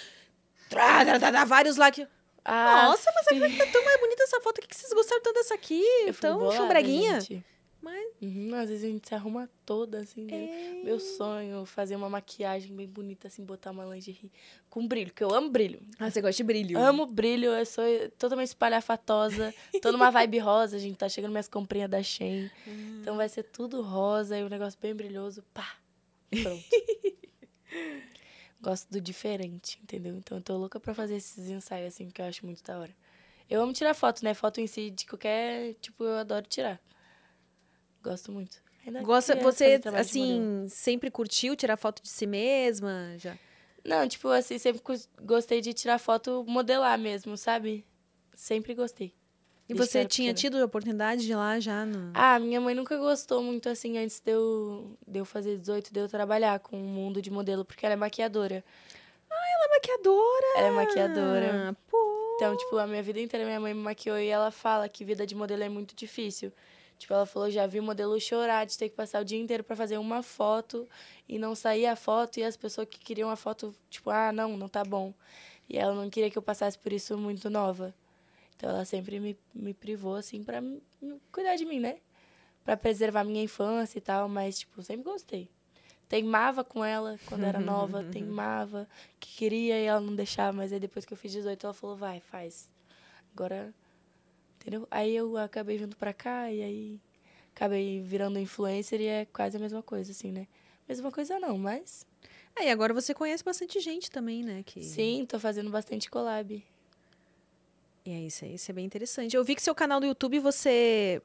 Trá, vários likes. Ah, Nossa, mas a tá tão mais bonita essa foto. Por que que vocês gostaram tanto dessa aqui? eu fico Tão bolada, chumbreguinha? gente. Mas. Uhum, às vezes a gente se arruma toda, assim, né? É... Meu sonho, fazer uma maquiagem bem bonita, assim, botar uma lingerie com brilho, porque eu amo brilho. Ah, você gosta de brilho. Amo brilho, eu sou totalmente espalhafatosa, tô numa vibe rosa, a gente tá chegando minhas comprinhas da Shein. Então vai ser tudo rosa e um negócio bem brilhoso, pá, pronto. Gosto do diferente, entendeu? Então eu tô louca pra fazer esses ensaios, assim, que eu acho muito da hora. Eu amo tirar foto, né? Foto em si, de qualquer, tipo, eu adoro tirar. Gosto muito. Ainda Gosta, queria você, assim, sempre curtiu tirar foto de si mesma? Já? Não, tipo assim, sempre gostei de tirar foto modelar mesmo, sabe? Sempre gostei. E você tinha pequena. tido a oportunidade de ir lá já no... Ah, minha mãe nunca gostou muito assim antes de eu, de eu fazer 18, de eu trabalhar com o mundo de modelo, porque ela é maquiadora. Ela é maquiadora! Ela é maquiadora. Ah, Pô! Então, tipo, a minha vida inteira minha mãe me maquiou e ela fala que vida de modelo é muito difícil. Tipo, ela falou, já vi modelo chorar de ter que passar o dia inteiro pra fazer uma foto e não sair a foto e as pessoas que queriam a foto, tipo, ah, não, não tá bom. E ela não queria que eu passasse por isso muito nova. Então ela sempre me, me privou, assim, me cuidar de mim, né? Pra preservar minha infância e tal, mas, tipo, sempre gostei. Teimava com ela quando era nova, teimava, que queria e ela não deixava, mas aí depois que eu fiz 18, ela falou, vai, faz. Agora entendeu? Aí eu acabei vindo pra cá e aí acabei virando influencer e é quase a mesma coisa, assim, né? Mesma coisa não, mas É, e agora você conhece bastante gente também, né? Que... sim, tô fazendo bastante collab. E é isso aí, isso é bem interessante. Eu vi que seu canal do YouTube você.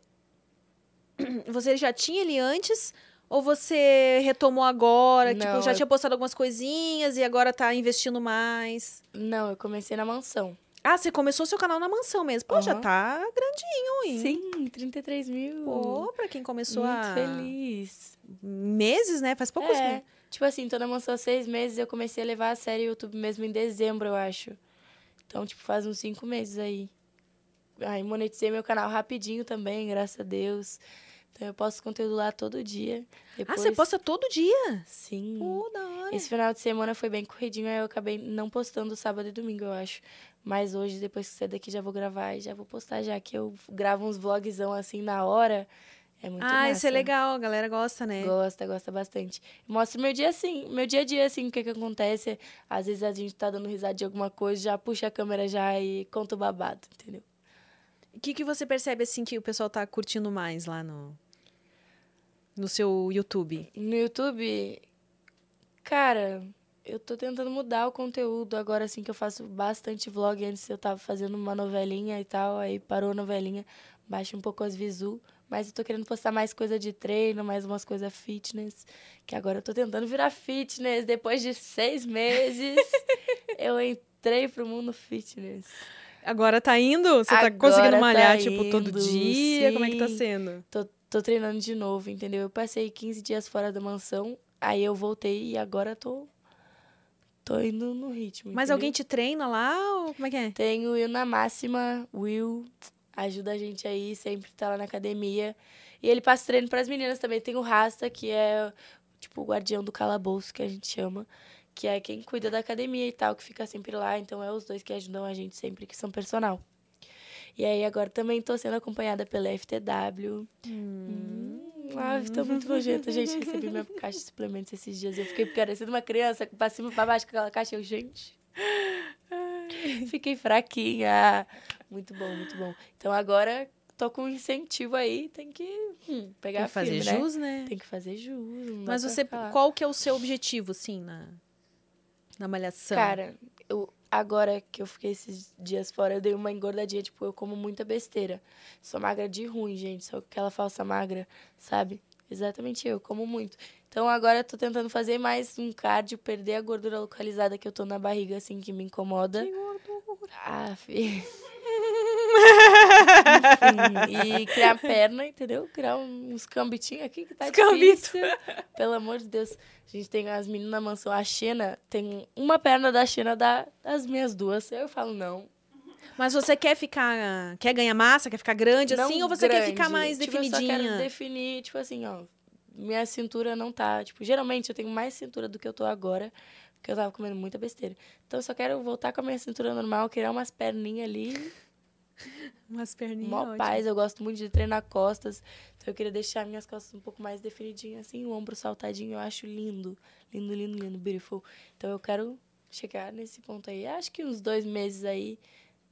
Você já tinha ele antes? Ou você retomou agora? Não, tipo, já eu- tinha postado algumas coisinhas e agora tá investindo mais? Não, eu comecei na mansão. Ah, você começou seu canal na mansão mesmo. Pô, já Aham. tá grandinho, hein? Sim, 33 mil. Pô, pra quem começou Muito há feliz. meses, né? Faz poucos é, meses. tipo assim, tô na mansão há seis meses, eu comecei a levar a sério o YouTube mesmo em dezembro, eu acho. Então, tipo, faz uns cinco meses aí. Aí monetizei meu canal rapidinho também, graças a Deus. Então eu posto conteúdo lá todo dia. Ah, Depois, você posta todo dia? Sim. Pô, da hora. Esse final de semana foi bem corridinho, aí eu acabei não postando sábado e domingo, eu acho. Mas hoje, depois que sair daqui, já vou gravar e já vou postar, já que eu gravo uns vlogzão assim na hora. É muito ah, massa. isso é legal, a galera gosta, né? Gosta, gosta bastante. Mostra meu dia assim, meu dia a dia, assim, o que que acontece. Às vezes a gente tá dando risada de alguma coisa, já puxa a câmera já e conta o babado, entendeu? O que, que você percebe, assim, que o pessoal tá curtindo mais lá no, no seu YouTube? No YouTube, cara, eu tô tentando mudar o conteúdo agora, assim, que eu faço bastante vlog. Antes eu tava fazendo uma novelinha e tal, aí parou a novelinha, baixa um pouco as visu. Mas eu tô querendo postar mais coisa de treino, mais umas coisas fitness. Que agora eu tô tentando virar fitness. Depois de seis meses, eu entrei pro mundo fitness. Agora tá indo? Você tá Agora conseguindo tá malhar, tipo, todo indo, dia? Como é que tá sim. sendo? Tô, tô treinando de novo, entendeu? Eu passei 15 dias fora da mansão, aí eu voltei e agora tô. Tô indo no ritmo. Mas entendeu? alguém te treina lá ou como é que é? Tem o na máxima, Will ajuda a gente aí, sempre tá lá na academia. E ele passa treino pras meninas também. Tem o Rasta, que é tipo o guardião do calabouço, que a gente chama. Que é quem cuida da academia e tal, que fica sempre lá. Então é os dois que ajudam a gente sempre, que são personal. E aí agora também tô sendo acompanhada pela FTW. Hum. Ai, tô muito nojenta, gente. Recebi minha caixa de suplementos esses dias. Eu fiquei parecendo uma criança, pra cima e pra baixo com aquela caixa. Eu, gente. Fiquei fraquinha. Muito bom, muito bom. Então agora tô com um incentivo aí, tem que hum, pegar Tem que fazer firme, né? jus, né? Tem que fazer jus. Mas você, qual que é o seu objetivo, assim, na, na malhação? Cara, eu, agora que eu fiquei esses dias fora, eu dei uma engordadinha, tipo, eu como muita besteira. Sou magra de ruim, gente, sou aquela falsa magra, sabe? Exatamente eu, como muito. Então agora eu tô tentando fazer mais um cardio, perder a gordura localizada que eu tô na barriga, assim, que me incomoda. Que gordura. Ah, fi. Enfim, e criar perna, entendeu? Criar uns cambitinhos aqui que tá Os cambitos. difícil. Pelo amor de Deus. A gente tem as meninas na mansão. A Xena tem uma perna da Xena da, das minhas duas. Eu falo, não. Mas você quer ficar. Quer ganhar massa? Quer ficar grande não assim? Ou você quer grande. ficar mais tipo, Eu só definidinha? quero definir, tipo assim, ó. Minha cintura não tá. Tipo, geralmente eu tenho mais cintura do que eu tô agora. Porque eu tava comendo muita besteira. Então eu só quero voltar com a minha cintura normal, criar umas perninhas ali. Umas perninhas. Mó ótimas. paz, eu gosto muito de treinar costas. Então eu queria deixar minhas costas um pouco mais definidinhas, assim, o ombro saltadinho, eu acho lindo. Lindo, lindo, lindo, beautiful. Então eu quero chegar nesse ponto aí. Acho que uns dois meses aí,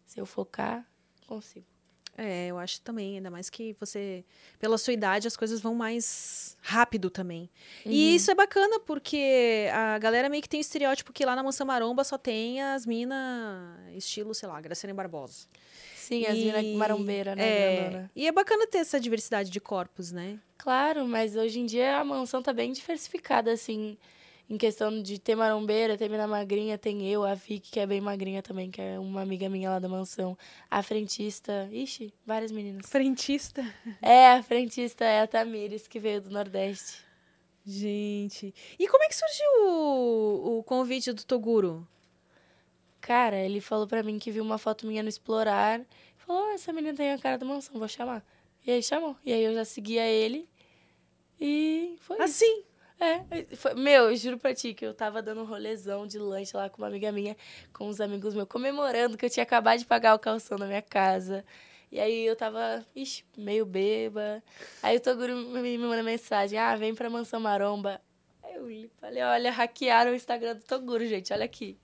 se eu focar, consigo. É, eu acho também, ainda mais que você, pela sua idade, as coisas vão mais rápido também. E isso é bacana, porque a galera meio que tem o estereótipo que lá na Mansão Maromba só tem as minas estilo, sei lá, Graciane Barbosa. Sim, as E- minas marombeira, né, é, grandona? E é bacana ter essa diversidade de corpos, né? Claro, mas hoje em dia a mansão tá bem diversificada, assim, em questão de ter marombeira, ter mina magrinha, tem eu, a Vicky, que é bem magrinha também, que é uma amiga minha lá da mansão. A frentista, ixi, várias meninas. Frentista. É, a frentista é a Tamires, que veio do Nordeste. Gente. E como é que surgiu o, o convite do Toguro? Cara, ele falou pra mim que viu uma foto minha no Explorar. Falou, "Oh, essa menina tem a cara da mansão, vou chamar. E aí chamou. E aí eu já seguia ele. E foi isso. É, foi- meu, eu juro pra ti que eu tava dando um rolezão de lanche lá com uma amiga minha, com uns amigos meus, comemorando que eu tinha acabado de pagar o calção na minha casa. E aí eu tava, ixi, meio beba. Aí o Toguro me, me manda mensagem, ah, vem pra Mansão Maromba. Aí eu falei, olha, hackearam o Instagram do Toguro, gente, olha aqui.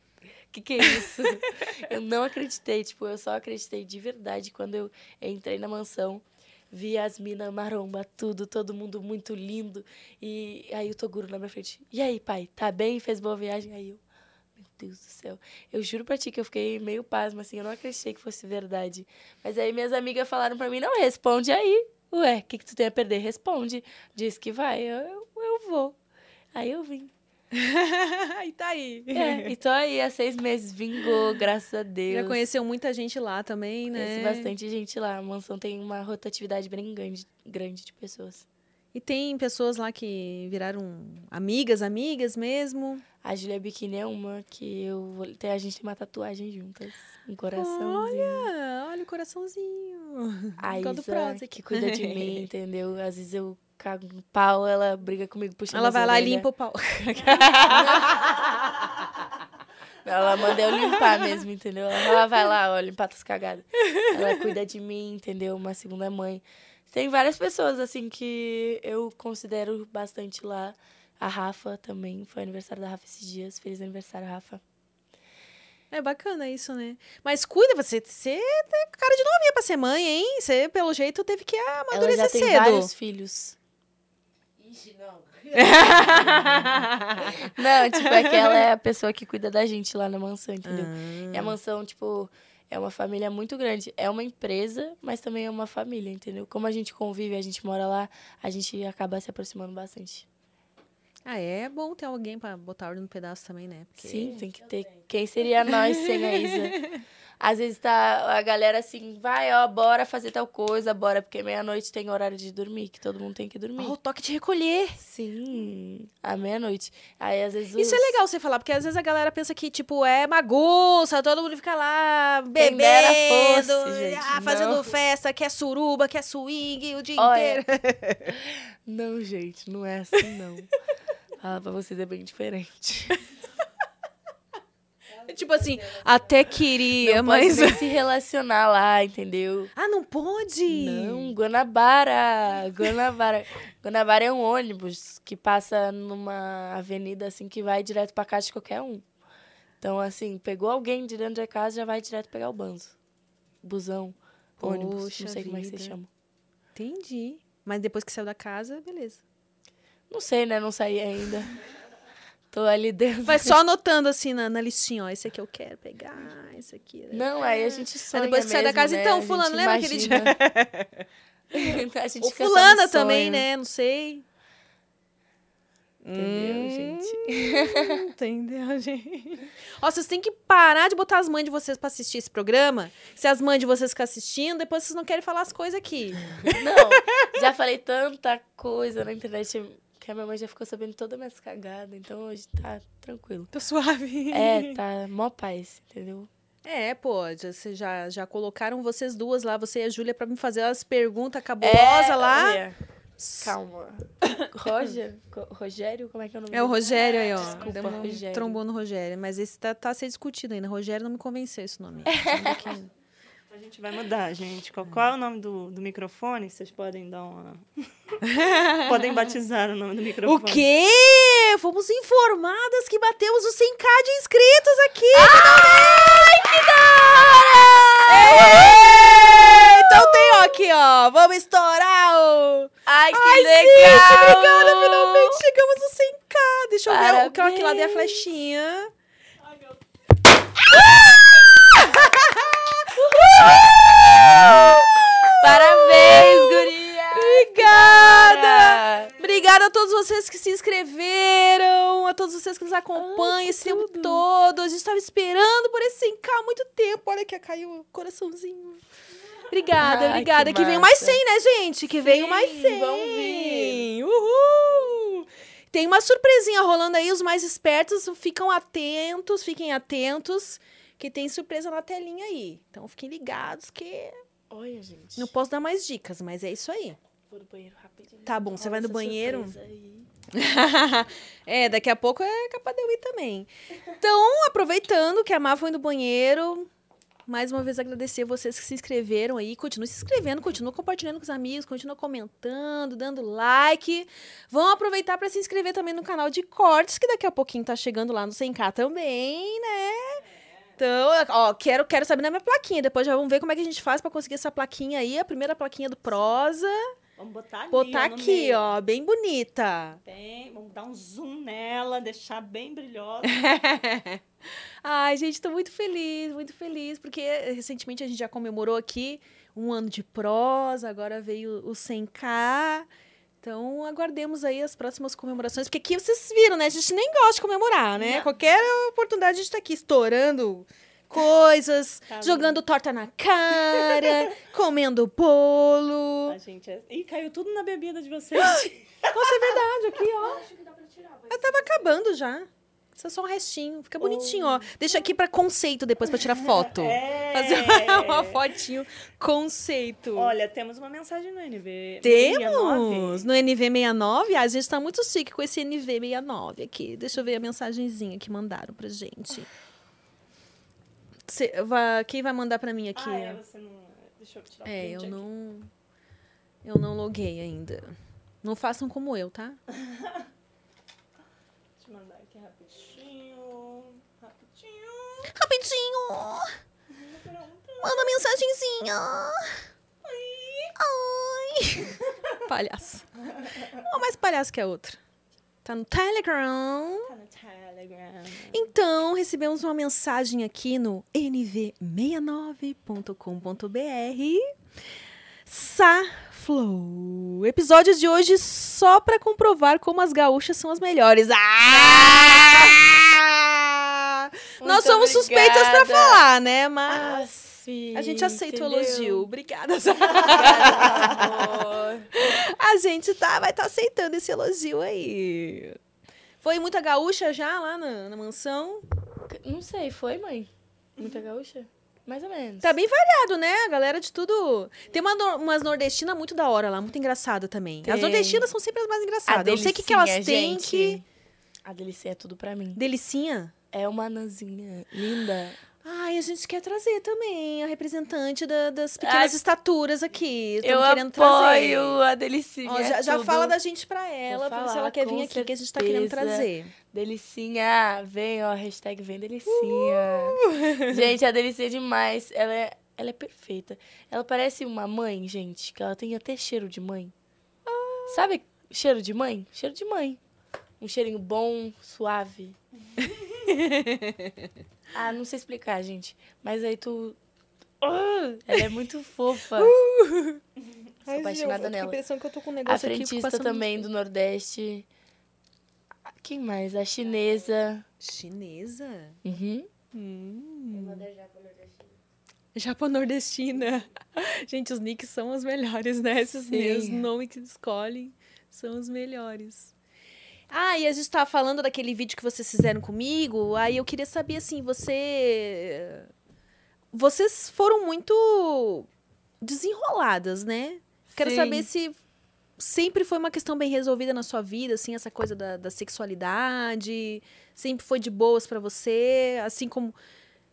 que que é isso? eu não acreditei, tipo, eu só acreditei de verdade quando eu entrei na mansão. Vi as minas maromba, tudo, todo mundo muito lindo. E aí o Toguro na minha frente. E aí, pai, tá bem? Fez boa viagem? Aí eu, meu Deus do céu. Eu juro pra ti que eu fiquei meio pasma, assim, eu não acreditei que fosse verdade. Mas aí minhas amigas falaram pra mim, não, responde aí. Ué, o que, que tu tem a perder? Responde. Diz que vai, eu, eu, eu vou. Aí eu vim. e tá aí. É, e tô aí há seis meses, vingou, graças a Deus. Já conheceu muita gente lá também, né? Conheci bastante gente lá. A mansão tem uma rotatividade bem grande, grande de pessoas. E tem pessoas lá que viraram amigas, amigas mesmo. A Julia Biquíni é uma que eu vou- a gente tem uma tatuagem juntas, um coraçãozinho. Olha, olha o coraçãozinho. A Isa, que cuida de mim, entendeu? Às vezes eu cago no pau, ela briga comigo puxando Ela as vai lá e limpa o pau. Ela manda eu limpar mesmo, entendeu? Ela vai lá, ó, limpar tuas cagadas. Ela cuida de mim, entendeu? Uma segunda mãe. Tem várias pessoas, assim, que eu considero bastante lá. A Rafa também, foi aniversário da Rafa esses dias. Feliz aniversário, Rafa. É bacana isso, né? Mas cuida, você, você tem cara de novinha pra ser mãe, hein? Você, pelo jeito, teve que Ela amadurecer já tem cedo. vários filhos. Ixi, não. Não, tipo, é que ela é a pessoa que cuida da gente lá na mansão, entendeu? Ah. E a mansão, tipo, é uma família muito grande. É uma empresa, mas também é uma família, entendeu? Como a gente convive, a gente mora lá, a gente acaba se aproximando bastante. Ah, é bom ter alguém pra botar ordem no pedaço também, né? Porque... Sim, tem que ter. Quem seria nós sem a Isa? Às vezes tá a galera assim, vai, ó, bora fazer tal coisa, bora, porque meia-noite tem horário de dormir, que todo mundo tem que dormir. Ó, o toque de recolher. Sim, à meia-noite. Aí às vezes. Isso é os- legal você falar, porque às vezes a galera pensa que, tipo, é bagunça, todo mundo fica lá bebendo, fosse, gente, ah, fazendo não. festa, quer suruba, quer swing o dia Olha, inteiro. Não, gente, não é assim, não. Falar pra vocês é bem diferente. tipo assim, até queria, Não pode mas... nem se relacionar lá, entendeu? Ah, não pode? Não, Guanabara. Guanabara. Guanabara é um ônibus que passa numa avenida assim que vai direto pra casa de qualquer um. Então, assim, pegou alguém de dentro da casa, já vai direto pegar o banzo. Busão, ônibus, Poxa não sei como é que vida. vocês chamam. Entendi. Mas depois que saiu da casa, beleza. Não sei, né? Não saí ainda. Tô ali dentro. Vai só anotando assim na, na listinha, ó. Esse aqui eu quero pegar, esse aqui... né? Não, aí a gente sonha depois que sai da mesmo, casa, né? então, A gente fulano, lembra aquele dia? a gente Ou fulana também, né? Não sei. Entendeu, Hum. gente? Entendeu, gente? Ó, vocês têm que parar de botar as mães de vocês pra assistir esse programa. Se as mães de vocês ficam assistindo, depois vocês não querem falar as coisas aqui. Não, já falei tanta coisa na internet que a minha mãe já ficou sabendo toda a minha cagada, então hoje tá tranquilo. Tô suave. É, tá mó paz, entendeu? É, pô, já, já, já colocaram vocês duas lá, você e a Júlia, pra me fazer as perguntas cabulosas lá. olha, Calma. Roger? Rogério? Como é que é o nome É o? Rogério aí, ó. Desculpa, Deu um Rogério. Trombou no Rogério. Mas esse tá, tá a ser discutido ainda. Rogério não me convenceu esse nome. Pouquinho. A gente vai mudar, gente. Qual, qual é o nome do, do microfone? Vocês podem dar uma. podem batizar o nome do o microfone. quê? Fomos informadas que batemos os 100k de inscritos aqui! Ai, que da hora! Então tem, ó, aqui, ó. Vamos estourar o... Ai, que Ai, legal! gente, obrigada, finalmente chegamos no 100k. Deixa eu ver o que aqui lá dei a Parabéns. Parabéns, guria! Obrigada! Obrigada a todos vocês que se inscreveram, a todos vocês que nos acompanham esse tempo todo. A gente estava esperando por esse 100k há muito tempo. Olha que caiu o coraçãozinho. Obrigada, Ai, obrigada. que Que, venham mais massa. 100, né, gente? Que venham mais 100. vão vir. Uhul! Tem uma surpresinha rolando aí, os mais espertos ficam atentos, fiquem atentos, que tem surpresa na telinha aí. Então fiquem ligados que Olha, gente. não posso dar mais dicas, mas é isso aí. Vou no banheiro rapidinho. Tá bom, você vai no banheiro? é, daqui a pouco é capaz de eu ir também. Então, aproveitando que a Má foi no banheiro, mais uma vez agradecer vocês que se inscreveram aí. Continue se inscrevendo, continue compartilhando com os amigos, continue comentando, dando like. Vão aproveitar para se inscrever também no canal de cortes, que daqui a pouquinho tá chegando lá no 100k também, né? Então, ó, quero, quero saber na minha plaquinha. Depois já vamos ver como é que a gente faz pra conseguir essa plaquinha aí. A primeira plaquinha do Prosa. Vamos botar ali, Botar ó, aqui, meio. ó, bem bonita. Bem, vamos dar um zoom nela, deixar bem brilhosa. Ai, gente, tô muito feliz, muito feliz, porque recentemente a gente já comemorou aqui um ano de prosa, agora veio o 100K. Então, aguardemos aí as próximas comemorações, porque aqui vocês viram, né? A gente nem gosta de comemorar, né? Não. Qualquer oportunidade a gente tá aqui estourando coisas, Tá jogando torta na cara, comendo bolo. A gente é... Ih, caiu tudo na bebida de vocês. Nossa, é verdade, aqui, ó. Mas tava acabando já. Isso é só um restinho. Fica bonitinho, ó. Deixa aqui pra conceito depois pra tirar foto. É. Fazer uma fotinho conceito. Olha, temos uma mensagem no NV. Temos! No NV69, a gente tá muito chique com esse NV69 aqui. Deixa eu ver a mensagenzinha que mandaram pra gente. Cê- quem vai mandar pra mim aqui? Ah, é, você não... Deixa eu tirar o É, eu aqui. não. Eu não loguei ainda. Não façam como eu, tá? Deixa eu mandar aqui rapidinho. Rapidinho. Manda mensagenzinha! Ai! Palhaço. Um mais palhaço que a outra. Tá no Telegram. Tá no Telegram. Então, recebemos uma mensagem aqui no nv69.com.br. Saflow. Episódio de hoje só pra comprovar como as gaúchas são as melhores. Ah! Nós Muito somos suspeitas pra obrigada. falar, né? Mas Ah, sim, a gente aceita o entendeu? elogio. Obrigada. Obrigada, amor. A gente tá, vai estar aceitando esse elogio aí. Foi muita gaúcha já lá na, na mansão? Não sei, foi, mãe? Muita gaúcha? Mais ou menos. Tá bem variado, né? A galera de tudo. Tem uma, nor- umas nordestinas muito da hora lá, muito engraçada também. As Tem. nordestinas são sempre as mais engraçadas. Eu sei o que, que elas delicinha, têm gente, que. A delicinha é tudo pra mim. Delicinha? É uma anãzinha linda. Ai, a gente quer trazer também a representante da- das pequenas Ai, estaturas aqui. Eu Estamos querendo apoio trazer. a delicinha. Ó, já, já fala da gente pra ela, pra ver se falar, ela quer vir aqui, que a gente tá querendo trazer. Delicinha, vem, ó, hashtag vem delicinha. Gente, a delicinha é demais. Ela é, ela é perfeita. Ela parece uma mãe, gente, que ela tem até cheiro de mãe. Sabe cheiro de mãe? Cheiro de mãe. Um cheirinho bom, suave. ah, não sei explicar, gente. Mas aí tu... Ah, ela é muito fofa. Sou apaixonada nela. impressão que eu tô com um A negócio aqui. fico frentista passando- também do Nordeste. Quem mais? A chinesa. Chinesa? Uhum. Hum. Japa nordestina. Gente, os nicks são os melhores, né? Esses meus nomes que escolhem são os melhores. Ah, e a gente tava falando daquele vídeo que vocês fizeram comigo. Aí eu queria saber, assim, você... Vocês foram muito desenroladas, né? Quero Sim. saber se sempre foi uma questão bem resolvida na sua vida, assim, essa coisa da, da sexualidade, sempre foi de boas pra você, assim como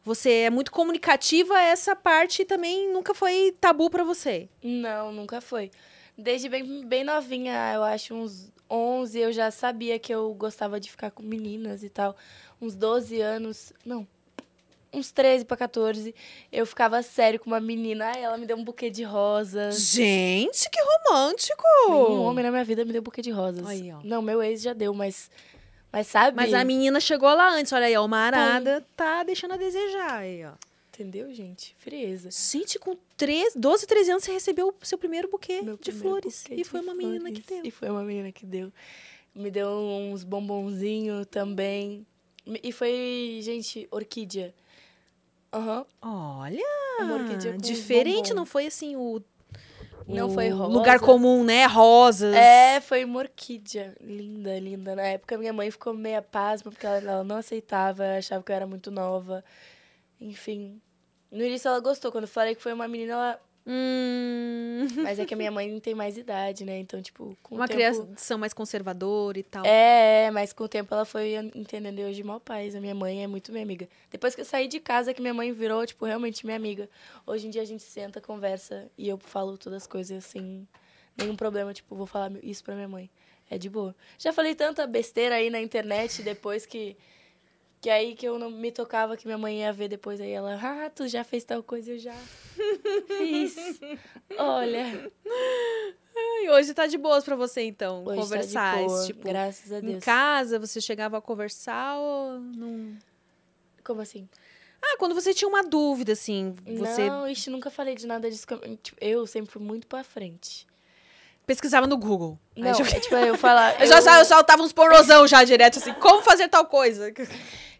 você é muito comunicativa, essa parte também nunca foi tabu pra você. Não, nunca foi. Desde bem, bem novinha, eu acho uns 11, eu já sabia que eu gostava de ficar com meninas e tal. Uns 12 anos, não, uns 13 pra 14, eu ficava sério com uma menina. Ai, ela me deu um buquê de rosas. Gente, que romântico! Nenhum homem na minha vida me deu buquê de rosas. Aí, ó. Não, meu ex já deu, mas. Mas sabe? Mas a menina chegou lá antes, olha aí, ó, uma arada tá deixando a desejar aí, ó. Entendeu, gente? Frieza. Gente, com 13, 12, 13 anos você recebeu o seu primeiro buquê Meu de primeiro flores. buquê E de foi uma menina que flores. deu. E foi uma menina que deu. Me deu uns bombonzinhos também. E foi, gente, orquídea. Aham. Olha, Uma orquídea diferente, bombom. não foi assim o, Não foi rosa. lugar comum, né? Rosas. É, foi uma orquídea. Linda, linda. Na época, minha mãe ficou meia pasma, porque ela, ela não aceitava, achava que eu era muito nova. Enfim. No início ela gostou. Quando eu falei que foi uma menina, ela. Hum, Mas é que a minha mãe tem mais idade, né? Então, tipo, com uma o tempo... criação mais conservadora e tal. É, mas com o tempo ela foi entendendo e hoje mal paz. A minha mãe é muito minha amiga. Depois que eu saí de casa, que minha mãe virou, tipo, realmente minha amiga. Hoje em dia a gente senta, conversa e eu falo todas as coisas sem nenhum problema. Tipo, vou falar isso pra minha mãe. É de boa. Já falei tanta besteira aí na internet depois que, Que aí que eu não me tocava que minha mãe ia ver depois. Aí ela, ah, tu já fez tal coisa, eu já fiz. Olha, E hoje tá de boas pra você, então, hoje conversar. tá de boa, tipo, graças a em Deus. casa você chegava a conversar ou não... Como assim? Ah, quando você tinha uma dúvida, assim, você Não, ixi, nunca falei de nada disso. Tipo, eu sempre fui muito pra frente. pesquisava no Google. Não, já- é, tipo, eu falar... Eu já, eu uns pornozão já direto, assim, como fazer tal coisa.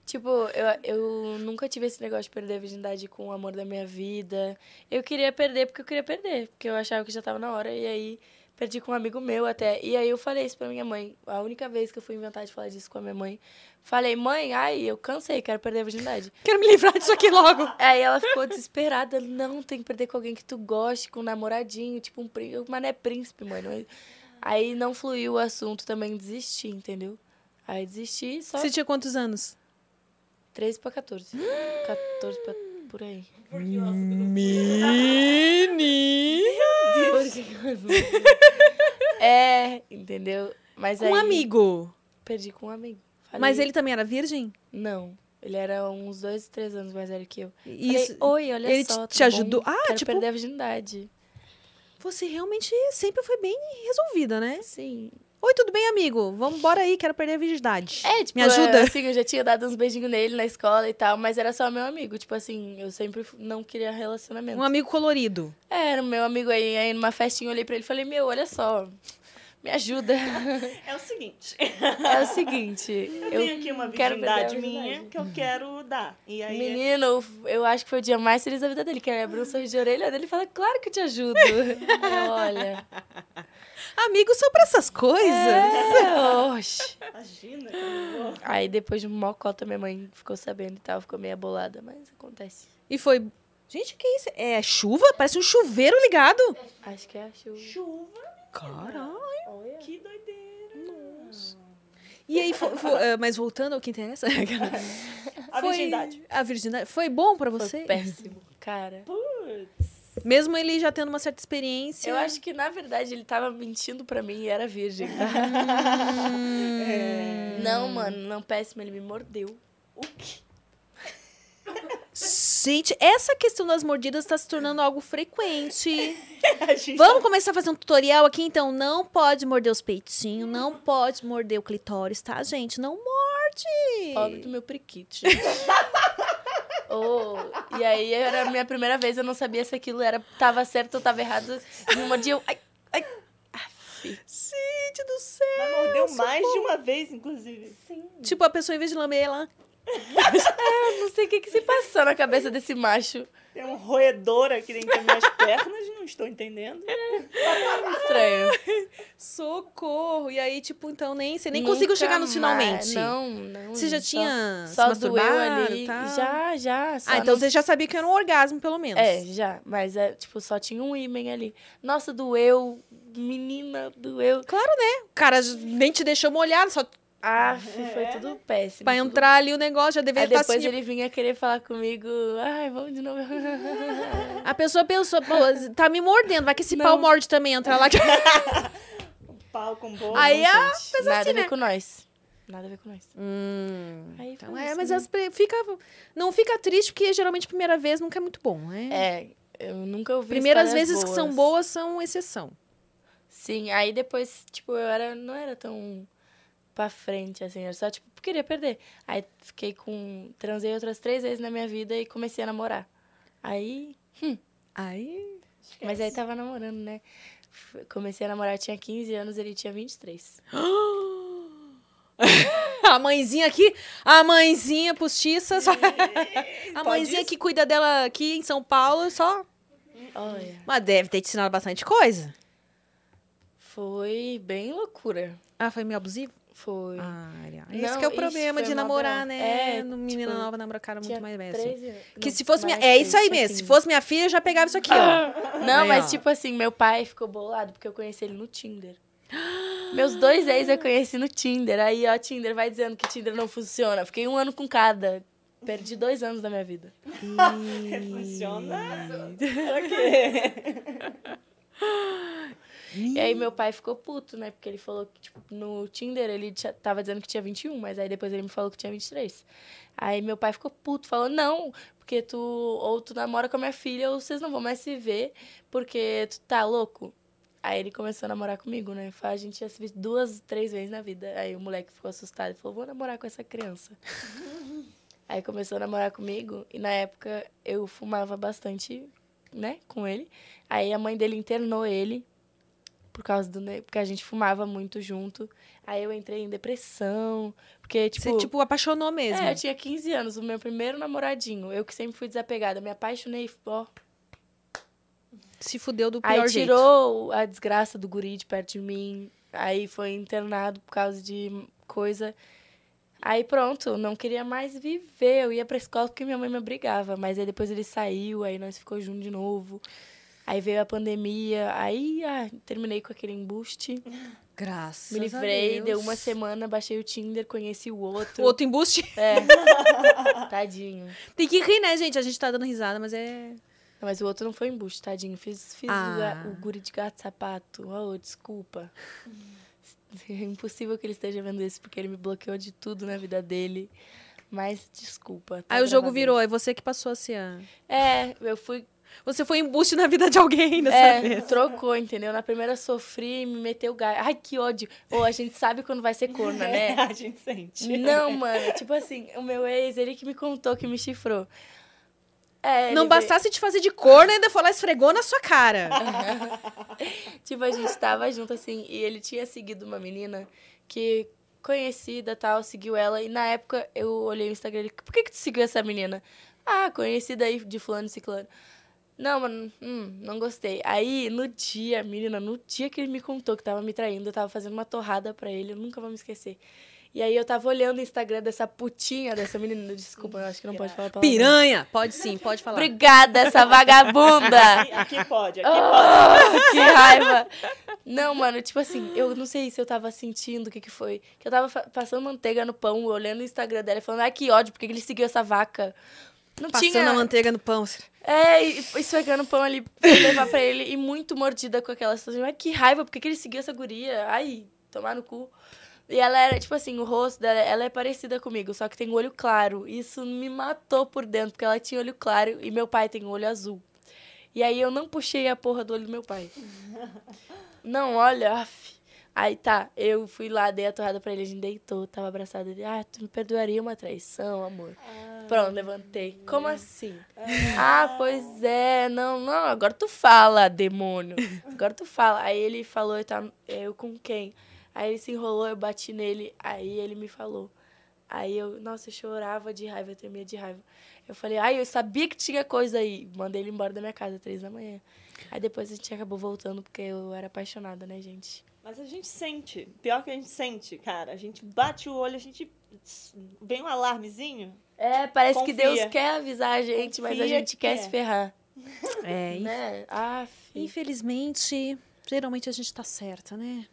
Tipo, eu, eu nunca tive esse negócio de perder a virgindade com o amor da minha vida. Eu queria perder porque eu queria perder, porque eu achava que já tava na hora, e aí perdi com um amigo meu até. E aí eu falei isso pra minha mãe. A única vez que eu fui inventar de falar disso com a minha mãe, falei, mãe, ai, eu cansei, quero perder a virgindade. Quero me livrar disso aqui logo. Aí ela ficou desesperada, não, tem que perder com alguém que tu goste, com um namoradinho, tipo um príncipe. Mas não é príncipe, mano. Aí não fluiu o assunto, também desisti, entendeu? Aí desisti, só Você tinha quantos anos? 13 pra 14. 14 pra por aí. Menino! É, entendeu? Mas Com um aí amigo. perdi com um amigo. Falei, Mas ele também era virgem? Não. Ele era uns dois, três anos mais velho que eu. E Isso, Falei, Oi, olha ele só. te tudo ajudou? bom? Ah, Quero tipo- perder a virgindade. você realmente sempre foi bem resolvida, né? Sim. Oi, tudo bem, amigo? Vamos embora aí, quero perder a virgindade. É, tipo, Me ajuda? é, assim, eu já tinha dado uns beijinhos nele na escola e tal, mas era só meu amigo. Tipo assim, eu sempre não queria relacionamento. Um amigo colorido. É, era o meu amigo aí, aí numa festinha, eu olhei pra ele e falei, meu, olha só, me ajuda. É o seguinte, É o seguinte, eu eu tenho aqui uma virgindade minha que eu quero dar. E aí, Menino, eu acho que foi o dia mais feliz da vida dele, que ele abriu um sorriso de orelha dele e fala, claro que eu te ajudo. Eu, Olha. Amigos são pra essas coisas. É, oxe. imagina. Aí depois de uma cota, minha mãe ficou sabendo e tal, ficou meio abolada, mas acontece. E foi. Gente, que isso? É chuva? Parece um chuveiro ligado. Acho que é a chuva. Chuva, Caralho. Olha. que doideira. Nossa. E aí, fo- fo- eh, mas voltando ao que interessa. A foi- virgindade. A virgindade. Foi bom pra Foi você? péssimo, cara. Putz. Mesmo ele já tendo uma certa experiência. Eu acho que, na verdade, ele tava mentindo pra mim e era virgem, tá? É. Não, mano, não péssimo, ele me mordeu. O quê? Gente, essa questão das mordidas tá se tornando algo frequente. A gente Vamos começar a fazer um tutorial aqui, então. Não pode morder os peitinhos, não pode morder o clitóris, tá, gente? Não morde. Pobre do meu priquito, gente. Oh, e aí era a minha primeira vez, eu não sabia se aquilo era, tava certo ou tava errado. Me mordia, eu, ai, ai. Gente do céu. Mas mordeu mais de uma vez, inclusive. Sim. Tipo, a pessoa, em vez de lamber ela... Eu não sei o que, que se passou na cabeça desse macho. Tem um roedor aqui dentro das minhas pernas, não estou entendendo. Estranho. Socorro. E aí, tipo, então, nem, você nem Nunca conseguiu chegar nos mais- finalmente. Não, não. Você já só- tinha Só, se ali. tal? Já, já. só Ah, então não- você já sabia que era um orgasmo, pelo menos. É, já. Mas, é, tipo, só tinha um ímã ali. Nossa, doeu. Menina, doeu. O cara nem te deixou molhado, só Ah, foi tudo péssimo. pra tudo entrar ali o negócio já deveria estar depois assim. ele vinha querer falar comigo, ai, vamos de novo. A pessoa pensou, pô, tá me mordendo, vai que esse Não. pau morde também, entra lá. Pau com bola. Aí a coisa Nada assim, a ver né? com nós. Nada a ver com nós. Hum. Aí Então, é, isso, mas né? as fica, não fica triste, porque geralmente primeira vez nunca é muito bom, né? É, eu nunca ouvi Primeiras vezes que são boas são exceção. Sim, aí depois, tipo, eu era, não era tão pra frente, assim, era só, tipo, queria perder. Aí fiquei com, transei outras três vezes na minha vida e comecei a namorar. Aí, Aí. mas aí tava namorando, né? Comecei a namorar, tinha 15 anos, ele tinha 23. A mãezinha aqui, a mãezinha postiça, só... a Pode mãezinha que cuida dela aqui em São Paulo, só. Olha, Mas deve ter te ensinado bastante coisa. foi bem loucura. Ah, foi meio abusivo? Foi. Ah, esse Não, que é o problema de namorar, né? É, no menina tipo, nova namora cara muito mais velho. assim. 13 anos. Que Não, se fosse minha. mais É 13, isso aí tinha mesmo. Se 15. fosse minha filha, eu já pegava isso aqui, ó. Não, Aí, mas ó. tipo assim, meu pai ficou bolado porque eu conheci ele no Tinder. Meus dois ex eu conheci no Tinder. Aí, ó, Tinder vai dizendo que Tinder não funciona. Fiquei um ano com cada. Perdi dois anos da minha vida. Funciona? Pra quê? E aí meu pai ficou puto, né? Porque ele falou que, tipo, no Tinder ele tava dizendo que tinha 21, mas aí depois ele me falou que tinha 23. Aí meu pai ficou puto, falou, não, porque tu ou tu namora com a minha filha ou vocês não vão mais se ver, porque tu tá louco. Aí ele começou a namorar comigo, né? A gente já se viu duas, três vezes na vida. Aí o moleque ficou assustado e falou, vou namorar com essa criança. Aí começou a namorar comigo e na época eu fumava bastante, né, com ele. Aí a mãe dele internou ele por causa do, porque a gente fumava muito junto. Aí eu entrei em depressão, porque tipo, Você, tipo, apaixonou mesmo. é, eu tinha 15 anos, o meu primeiro namoradinho. Eu que sempre fui desapegada, me apaixonei, ó. Se fudeu do Aí pior jeito. tirou a desgraça do guri de perto de mim. Aí foi internado por causa de coisa. Aí pronto, não queria mais viver. Eu ia pra escola porque minha mãe me obrigava. Mas aí depois ele saiu, aí nós ficou junto de novo. Aí veio a pandemia, aí ah, terminei com aquele embuste. Graças Me livrei, deu uma semana, baixei o Tinder, conheci o outro. O outro embuste. É. Tadinho. Tem que rir, né, gente? A gente tá dando risada, mas é... Não, mas o outro não foi embuste, tadinho. Fiz, fiz o Ah. ga- o, guri de gato sapato. Oh, desculpa. É impossível que ele esteja vendo isso, porque ele me bloqueou de tudo na vida dele. Mas desculpa. tá Aí o jogo virou, é você que passou a ser. É, eu fui. Você foi embuste na vida de alguém dessa É, vez. trocou, entendeu? Na primeira sofri, me meteu o gás. Ai, que ódio. Ou a gente sabe quando vai ser corna, né? a gente sente. Não, mano. Tipo assim, o meu ex, ele que me contou que me chifrou. É, Não veio- bastasse te fazer de corno, ainda foi lá e esfregou na sua cara. Tipo, a gente tava junto assim, e ele tinha seguido uma menina que conhecida tal, seguiu ela, e na época eu olhei o Instagram dele, por que que tu seguiu essa menina? Ah, conhecida aí de fulano e ciclano. Não, mano, hum, não gostei. Aí, no dia, menina, no dia que ele me contou que tava me traindo, eu tava fazendo uma torrada pra ele, eu nunca vou me esquecer. E aí eu tava olhando o Instagram dessa putinha, dessa menina, desculpa, eu acho que não pode falar palavra. Piranha! Pode sim, pode falar. Obrigada, essa vagabunda! Aqui, aqui pode, aqui Ah, que raiva! Não, mano, tipo assim, eu não sei se eu tava sentindo o que que foi. Que eu tava passando manteiga no pão, olhando o Instagram dela e falando, ai, que ódio, porque ele seguiu essa vaca. Não Passando tinha... a manteiga no pão. É, e esfregando o pão ali pra levar pra ele e muito mordida com aquela situação. Ai, que raiva, por que que ele seguiu essa guria? Ai, tomar no cu. E ela era, tipo assim, o rosto dela, ela é parecida comigo, só que tem olho claro. Isso me matou por dentro, porque ela tinha olho claro e meu pai tem olho azul. E aí eu não puxei a porra do olho do meu pai. Não, olha, af. Aí tá, eu fui lá, dei a torrada pra ele, a gente deitou, tava abraçado. Ele, ah, tu me perdoaria uma traição, amor? Pronto, levantei. Como assim? Ah, pois é, não, não, agora tu fala, demônio. Agora tu fala. Aí ele falou, tá, eu com quem? Aí ele se enrolou, eu bati nele, aí ele me falou. Aí eu, nossa, eu chorava de raiva, eu tremia de raiva. Eu falei, ai, eu sabia que tinha coisa aí. Mandei ele embora da minha casa, três da manhã. Aí depois a gente acabou voltando, porque eu era apaixonada, né, gente? Mas a gente sente. Pior que a gente sente, cara. A gente bate o olho, a gente. Vem um alarmezinho. É, parece que Confia. Deus quer avisar a gente, mas a Confia gente que quer é. se ferrar. É, Né? Ah, infelizmente, geralmente a gente tá certa, né?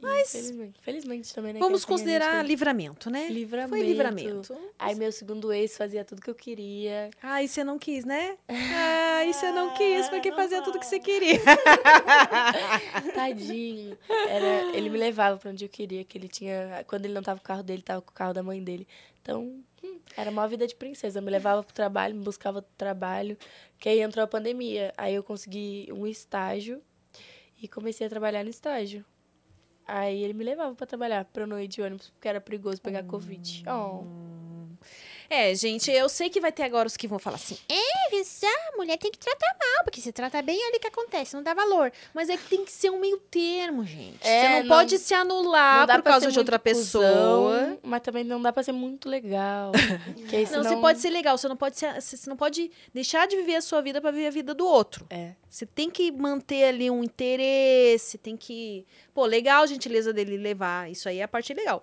Mas... Felizmente, felizmente também, né? Vamos assim considerar gente- livramento, né? Livramento. Foi livramento. Aí meu segundo ex fazia tudo que eu queria. Ai, você não quis, né? Ai, você não quis, porque não fazia tudo que você queria. Tadinho. Era, ele me levava pra onde eu queria, que ele tinha. Quando ele não tava com o carro dele, tava com o carro da mãe dele. Então, hum, era uma vida de princesa. Me levava pro trabalho, me buscava pro trabalho. Que aí entrou a pandemia. Aí eu consegui um estágio e comecei a trabalhar no estágio. Aí ele me levava pra trabalhar, pra eu não ir de ônibus, porque era perigoso pegar Covid. Oh. É, gente, eu sei que vai ter agora os que vão falar assim: é, a mulher tem que tratar mal, porque se trata bem, olha o que acontece, não dá valor. Mas é que tem que ser um meio termo, gente. É, Você não, não- pode se anular por causa de outra pessoa. cuzão, mas também não dá pra ser muito legal. Não, senão- você pode ser legal, você não pode ser, você não pode deixar de viver a sua vida pra viver a vida do outro. É. Você tem que manter ali um interesse, tem que. Pô, legal a gentileza dele levar. Isso aí é a parte legal.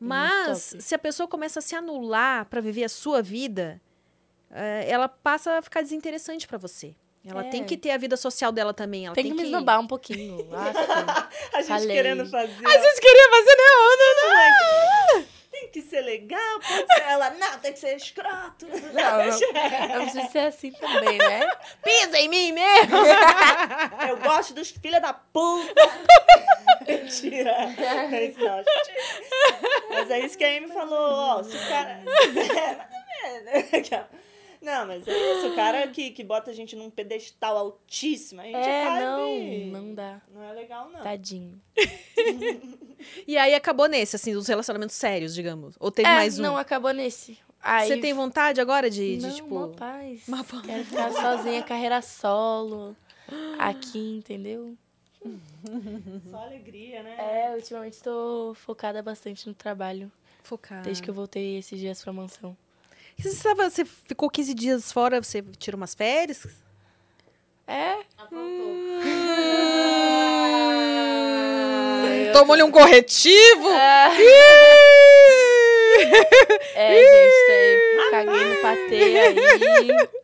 Mas, top. se a pessoa começa a se anular pra viver a sua vida, eh, ela passa a ficar desinteressante pra você. Ela É. tem que ter a vida social dela também. Ela Tem, tem, que me esnobar um pouquinho. A gente Falei. querendo fazer. A gente queria fazer, né? Tem que ser legal, pode ser. Ela não, tem que ser escroto. Não, não precisa ser assim também, né? Pisa em mim mesmo! Eu gosto dos filha da puta. Mentira. Não é isso não, gente. Mas é isso que a Amy falou, ó. Se o cara. Não, mas é isso. O cara que, que bota a gente num pedestal altíssimo, a gente É, acaba não, não dá. Não é legal, não. Tadinho. E aí acabou nesse, assim, dos relacionamentos sérios, digamos. Ou teve é, mais um? não, acabou nesse. Aí, Você tem vontade agora de, de não, tipo. mó paz. Mó paz. Quero ficar sozinha, carreira solo. Aqui, entendeu? Só alegria, né? É, ultimamente tô focada bastante no trabalho. Focar. Desde que eu voltei esses dias pra mansão. Você, tava, você ficou 15 dias fora, você tirou umas férias? É? Tomou-lhe um corretivo? É, gente, aí caguei no patê aí.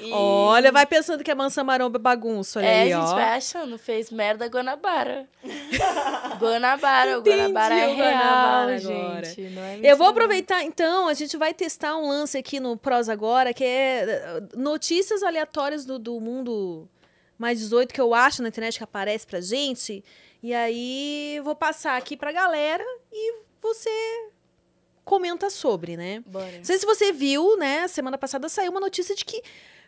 E- Olha, vai pensando que é mansa maromba é bagunça, olha É, aí, a gente ó. vai achando, fez merda Guanabara. Guanabara, o Guanabara é o real, Guanabara agora. gente. Não é Eu vou aproveitar, então, a gente vai testar um lance aqui no Pros Agora, que é eh, notícias aleatórias do, do mundo mais 18 que eu acho na internet que aparece pra gente. E aí vou passar aqui pra galera e você comenta sobre, né? Bora. Não sei se você viu, né? Semana passada saiu uma notícia de que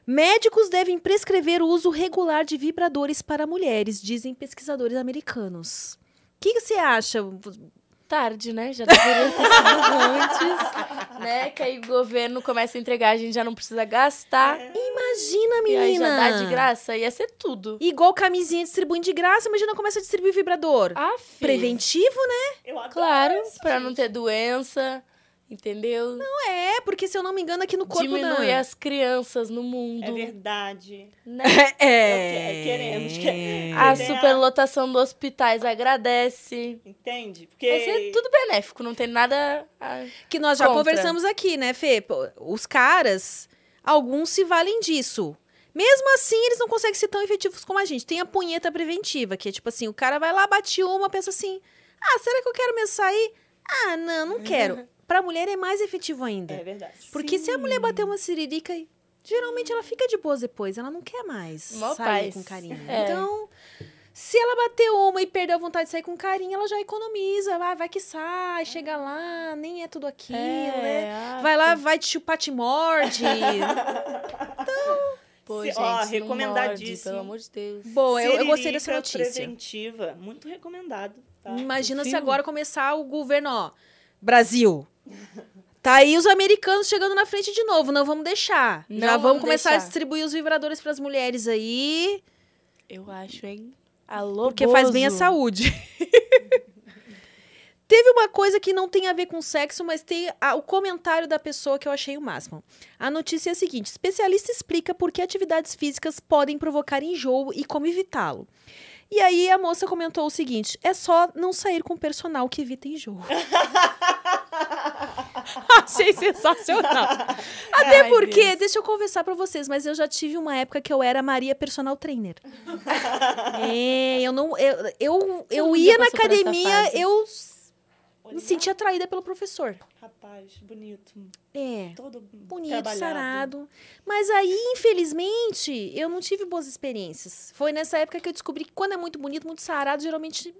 médicos devem prescrever o uso regular de vibradores para mulheres, dizem pesquisadores americanos. O que, que você acha? Tarde, né? Já deveria ter sido antes, né? Que aí o governo começa a entregar, a gente já não precisa gastar. Imagina, E aí menina! já dá de graça, ia ser tudo. Igual camisinha distribuindo de graça, imagina começa a distribuir vibrador. Ah. Preventivo, né? Eu adoro Claro, isso, pra gente. não ter doença, entendeu? Não é, porque se eu não me engano, aqui no corpo Diminui da... as crianças no mundo. É verdade. né? É, queremos que- A superlotação dos hospitais agradece. Entende? Porque. Vai ser tudo benéfico, não tem nada. a- Que nós já Contra. conversamos aqui, né, Fê? Os caras, alguns se valem disso. Mesmo assim, eles não conseguem ser tão efetivos como a gente. Tem a punheta preventiva, que é tipo assim, o cara vai lá, bate uma, pensa assim, ah, será que eu quero mesmo sair? Ah, não, não quero. Pra mulher é mais efetivo ainda. É verdade. Porque se a mulher bater uma siririca, geralmente ela fica de boas depois, ela não quer mais Mó sair paz. com carinho. É. Então, se ela bater uma e perder a vontade de sair com carinho, ela já economiza, vai, vai que sai, chega lá, nem é tudo aquilo, né? ah, Vai lá, vai te chupar, te morde. Pô, Se- gente, ó, recomendadíssimo. morde, pelo amor de Deus. Bom, eu, eu gostei dessa notícia. preventiva. Muito recomendado. Tá? Imagina se agora começar o governo, ó, Brasil. Tá aí os americanos chegando na frente de novo, não vamos deixar. Não Já vamos vamos começar a deixar. distribuir os vibradores pras mulheres aí. Eu acho, hein? Alô, Porque faz bem a Bozo. saúde. Teve uma coisa que não tem a ver com sexo, mas tem a- o comentário da pessoa que eu achei o máximo. A notícia é a seguinte: especialista explica por que atividades físicas podem provocar enjoo e como evitá-lo. E aí a moça comentou o seguinte: é só não sair com personal que evita enjoo. Achei sensacional. Até Ai, porque, Deus. deixa eu conversar pra vocês, mas eu já tive uma época que eu era Maria Personal Trainer. é, eu não. Eu, eu, eu ia na academia, eu me sentia atraída pelo professor. Rapaz, bonito. É. Todo Bonito, sarado. Mas aí, infelizmente, eu não tive boas experiências. Foi nessa época que eu descobri que quando é muito bonito, muito sarado, geralmente.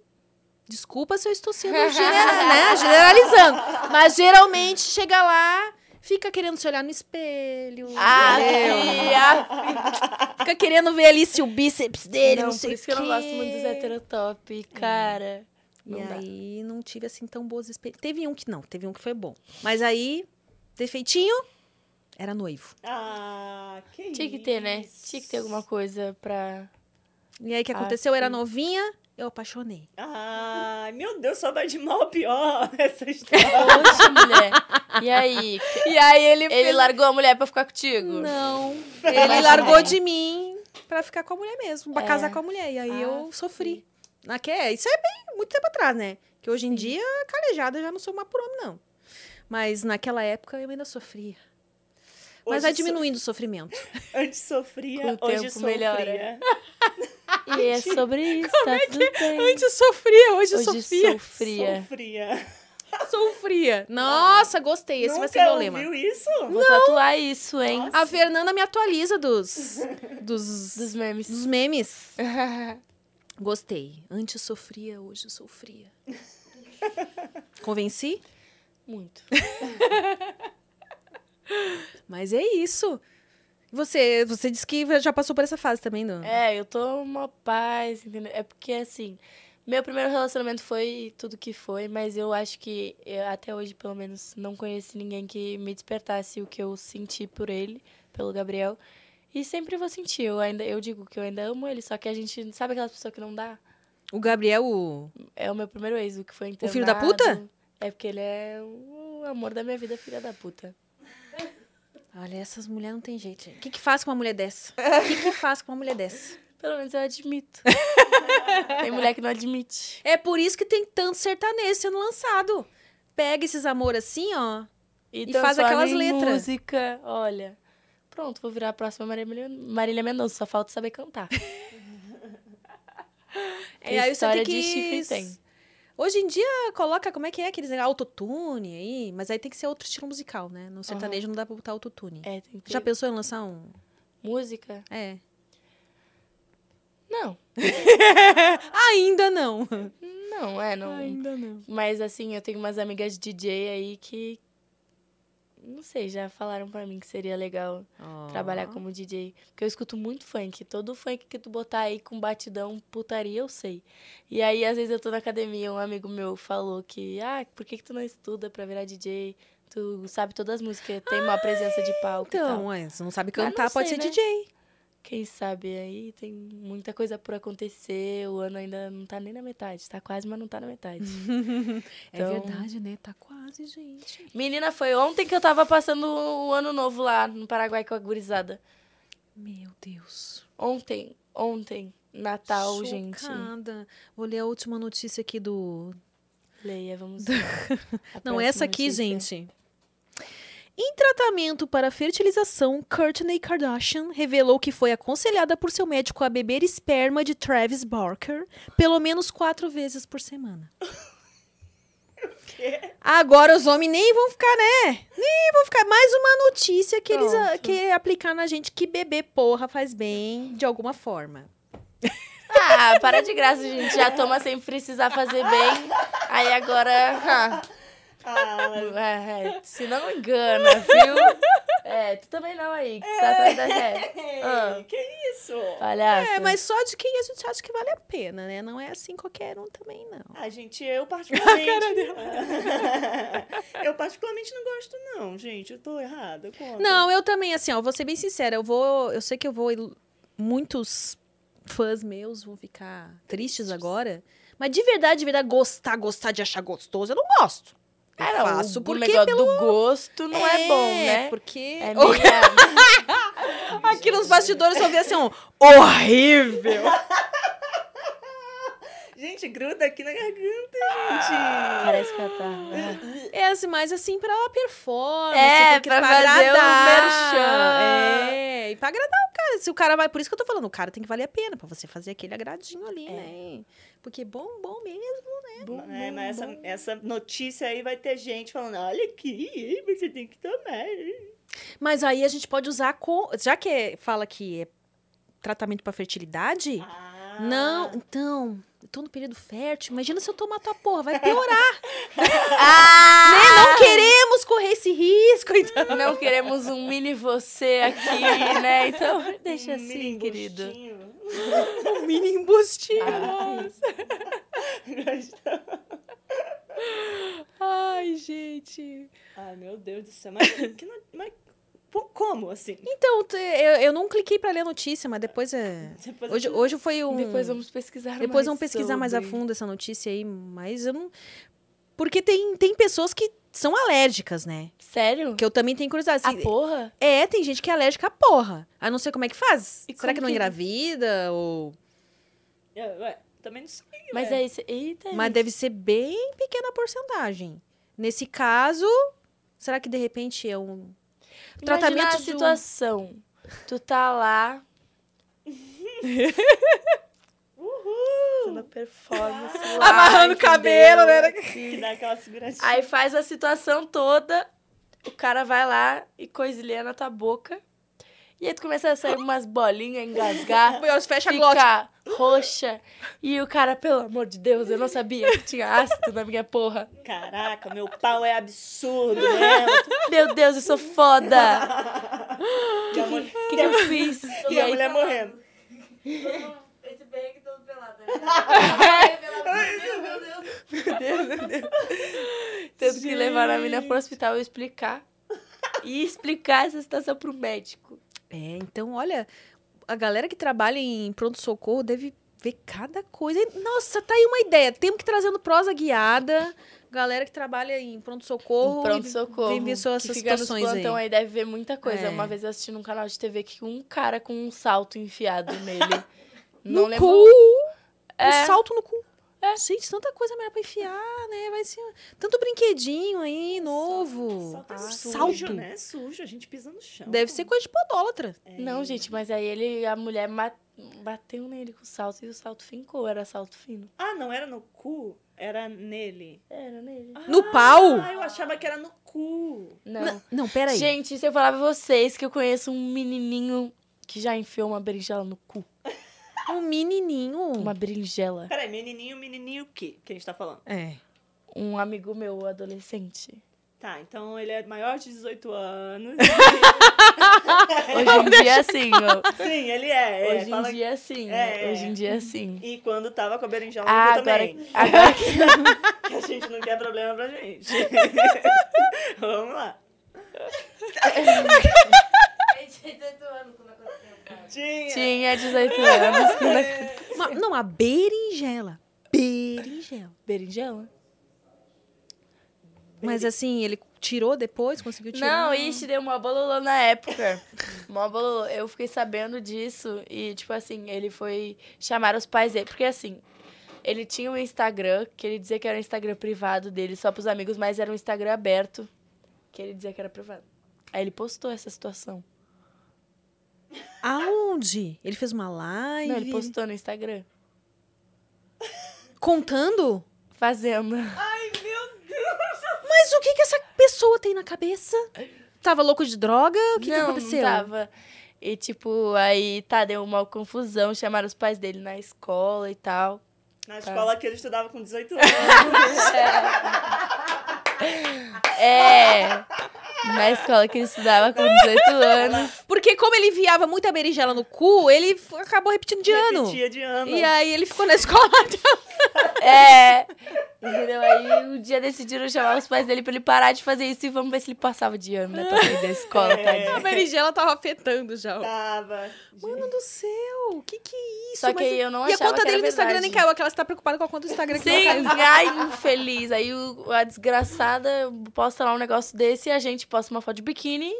Desculpa se eu estou sendo genera- né, generalizando. Mas geralmente chega lá, fica querendo se olhar no espelho. Ah, fia. Fica querendo ver ali se o bíceps dele, não, Não, sei por isso que eu não gosto muito dos heterotop, cara. E Não dá. aí não tive assim tão boas experiências. Teve um que não, teve um que foi bom. Mas aí, defeitinho, era noivo. Ah, que Tinha que ter, né? Tinha que ter alguma coisa pra. E aí o que Ah, aconteceu? Eu era novinha, eu apaixonei. Ai, meu Deus, só vai de mal a pior essa história. Poxa, mulher. E aí? E aí ele, Ele largou a mulher pra ficar contigo? Não. Mas Ele largou bem. de mim pra ficar com a mulher mesmo, pra É. casar com a mulher. E aí Ah, eu sofri. Naque- é, isso é bem muito tempo atrás, né? Que hoje em dia, calejada, já não sou mais por homem, não. Mas naquela época eu ainda sofria. Mas Hoje vai so- diminuindo o sofrimento. Antes sofria, Com o hoje sofria. melhora. E é sobre isso, tá tudo bem. Antes sofria, hoje Hoje sofria. sofria. Sofria. Sofria. fria. Nossa, gostei. Esse vai ser meu lema. ouviu isso? Vou tatuar isso, hein? A Fernanda me atualiza dos, dos, Dos memes. dos memes. Gostei. Antes sofria, hoje sou fria. Convenci? Muito. Mas é isso. Você, você disse que já passou por essa fase também, não? É, eu tô uma paz, entendeu? É porque, assim, meu primeiro relacionamento foi tudo que foi, mas eu acho que eu, até hoje, pelo menos, não conheci ninguém que me despertasse o que eu senti por ele, pelo Gabriel. E sempre vou sentir. Eu, ainda, eu digo que eu ainda amo ele, só que a gente sabe aquela pessoa que não dá? O Gabriel, o... É o meu primeiro ex, o que foi internado. filho da puta? É porque ele é o amor da minha vida, filha da puta. Olha, essas mulheres não tem jeito. gente. O que, que faz com uma mulher dessa? O que, que faz com uma mulher dessa? Pelo menos eu admito. Tem mulher que não admite. É por isso que tem tanto sertanejo sendo lançado. Pega esses amor assim, ó. E faz transforma aquelas letras. música, olha. Pronto, vou virar a próxima Marília, Mendonça, só falta saber cantar. É, aí você tem história que... de chifre tem. Hoje em dia, coloca, como é que é? Aqueles autotune aí. Mas aí tem que ser outro estilo musical, né? No sertanejo não dá pra botar autotune. É, tem que Já pensou em lançar um... música? É. Não. Ainda não. Não, é, não. Ainda não. Mas assim, eu tenho umas amigas DJ aí que. Não sei, já falaram pra mim que seria legal trabalhar como DJ. Porque eu escuto muito funk. Todo funk que tu botar aí com batidão, putaria, eu sei. E aí, às vezes, eu tô na academia, um amigo meu falou que, ah, por que, que tu não estuda pra virar DJ? Tu sabe todas as músicas, tem uma presença de palco e tal. Então, ué, se não sabe cantar, não pode sei, ser né? DJ. Quem sabe aí tem muita coisa por acontecer. O ano ainda não tá nem na metade. Tá quase, mas não tá na metade. É Então- verdade, né? Tá quase, gente. Menina, foi ontem que eu tava passando o ano novo lá no Paraguai com a gurizada. Meu Deus. Ontem, ontem, Natal, gente. Chocada. Vou ler a última notícia aqui do... Leia, vamos ver. A Não, essa aqui, notícia. gente. Em tratamento para fertilização, Kourtney Kardashian revelou que foi aconselhada por seu médico a beber esperma de Travis Barker pelo menos quatro vezes por semana. Agora os homens nem vão ficar, né? Nem vão ficar. Mais uma notícia que eles ah, Pronto. que aplicar na gente que beber porra faz bem de alguma forma. Ah, para de graça, gente. Já toma sem precisar fazer bem. Aí agora. ah, Ah, é, é, se não engana, viu? É, tu também não aí, que tá atrás da ré. Ah. que isso? Palhaça. É, mas só de quem a gente acha que vale a pena, né? Não é assim qualquer um também, não. Ah, gente, eu particularmente. eu particularmente não gosto, não, gente. Eu tô errada. Conta. Não, eu também, assim, ó, vou ser bem sincera, eu vou. Eu sei que eu vou. Muitos fãs meus vão ficar tristes agora. Mas de verdade, de verdade, gostar, gostar de achar gostoso, eu não gosto. Eu Ah, faço o porque negócio pelo... do gosto não é, bom, né? Porque. É meio... Aqui nos bastidores eu ouvi assim, um horrível. Gente, gruda aqui na garganta, gente. Parece que ela tá... É assim, mais assim pra performance, É, porque pra pra fazer o agradar. merchan. É, e pra agradar o cara. Se o cara vai, por isso que eu tô falando, o cara tem que valer a pena pra você fazer aquele agradinho ali, É. né? Porque bom, bom mesmo. Bom, É, bom, mas essa, bom. essa notícia aí vai ter gente falando: olha aqui, você tem que tomar. Mas aí a gente pode usar com, já que é- fala que é tratamento pra fertilidade, Ah. não, então, tô no período fértil, imagina se eu tomar tua porra, vai piorar. Ah! né? Não queremos correr esse risco, então. Não queremos um mini você aqui, né? Então, deixa Um assim, mini querido. embustinho. Um mini embustinho. Ah, Ai, gente. Ai, meu Deus do céu. Mas, que mas como assim? Então, eu, eu não cliquei pra ler a notícia, mas depois é. Depois Hoje, eu te- hoje foi um. Depois vamos pesquisar Depois mais vamos pesquisar mais a sobre. fundo essa notícia aí, mas eu não. Porque tem, tem pessoas que são alérgicas, né? Sério? Que eu também tenho curiosidade. A assim, porra? É, tem gente que é alérgica à porra. Aí não sei como é que faz. E Será como que não que- engravida? Ou... É, ué, também não sei. Mas ué. é isso. Eita. Mas deve ser bem pequena a porcentagem. Nesse caso, será que de repente é um. Imagina tratamento a de situação. Tu tá lá. fazendo a performance. lá, Amarrando o cabelo, né? Que dá aquela seguradinha. Aí faz a situação toda, o cara vai lá e coisilha na tua boca. E aí tu começa a sair umas bolinhas, engasgar. Meu, fecha a glote. Roxa. E o cara, pelo amor de Deus, eu não sabia que tinha ácido na minha porra. Caraca, meu pau é absurdo, né? Meu Deus, eu sou foda. E a mulher, O que, que eu fiz? e a mulher morrendo. Esse perrengue todo pelado. né? Meu Deus, meu Deus. Tendo que levar a menina pro hospital e explicar. E explicar essa situação pro médico. É, então, olha, a galera que trabalha em pronto-socorro deve ver cada coisa. Nossa, tá aí uma ideia. Temos que trazer no prosa guiada. Galera que trabalha em pronto-socorro. Pronto, e socorro. Vem ver só que essas fica situações aí. plantão aí deve ver muita coisa. É. Uma vez eu assisti num canal de TV que um cara com um salto enfiado nele. Não No lembro. cu! É. Um salto no cu. É. Gente, tanta coisa melhor pra enfiar, né? Vai ser tanto brinquedinho aí, novo. Salto é Ah, sujo, salto. né? Sujo, a gente pisa no chão. Deve ser coisa de podólatra. É. Não, gente, mas aí ele, a mulher bateu nele com o salto e o salto fincou. Era salto fino. Ah, não era no cu? Era nele. Era nele. No ah, pau? eu achava que era no cu. Não. Não, não peraí. Gente, se eu falar pra vocês que eu conheço um menininho que já enfiou uma berinjela no cu. Um menininho. Uma berinjela. Peraí, menininho, menininho o quê? Que a gente tá falando? É. Um amigo meu, adolescente. Tá, então ele é maior de 18 anos. Hoje em dia, sim. ó. Sim, ele é. é, Hoje fala- em dia, sim. É. Hoje em dia, sim. E quando tava com a berinjela no Ah, agora, também. agora que Que a gente não quer problema pra gente. Vamos lá. Ele tinha 18 anos. Tinha. tinha 18 anos. quando- Uma- não, a berinjela. Berinjela. Berinjela? Mas assim, ele tirou depois, conseguiu tirar? Não, ixi, deu uma bololô na época. Mó bololô. Eu fiquei sabendo disso e, tipo assim, ele foi chamar os pais dele. Porque, assim, ele tinha um Instagram, que ele dizia que era um Instagram privado dele, só pros amigos, mas era um Instagram aberto, que ele dizia que era privado. Aí ele postou essa situação. Aonde? Ele fez uma live? Não, ele postou no Instagram. Contando? Fazendo. Mas o que que essa pessoa tem na cabeça? Tava louco de droga? O que, que não, aconteceu? Não tava. E, tipo, aí, tá, deu uma confusão, chamaram os pais dele na escola e tal. Na Tá. escola que ele estudava com 18 anos. É. Na escola que ele estudava com 18 anos. Porque como ele enviava muita berinjela no cu, ele acabou repetindo de ano. Repetia de ano. E aí ele ficou na escola. É. Entendeu? Aí um dia decidiram chamar os pais dele pra ele parar de fazer isso e vamos ver se ele passava de ano, né? Pra sair da escola, É. tadinho. A berinjela tava afetando já. Tava. Mano do céu, que que é isso? Só que Mas- aí eu não E a achava conta dele no Instagram nem caiu, aquela você tá preocupada com a conta do Instagram que Sim, não caiu. ai, infeliz. Aí o, a desgraçada posta lá um negócio desse e a gente posta uma foto de biquíni.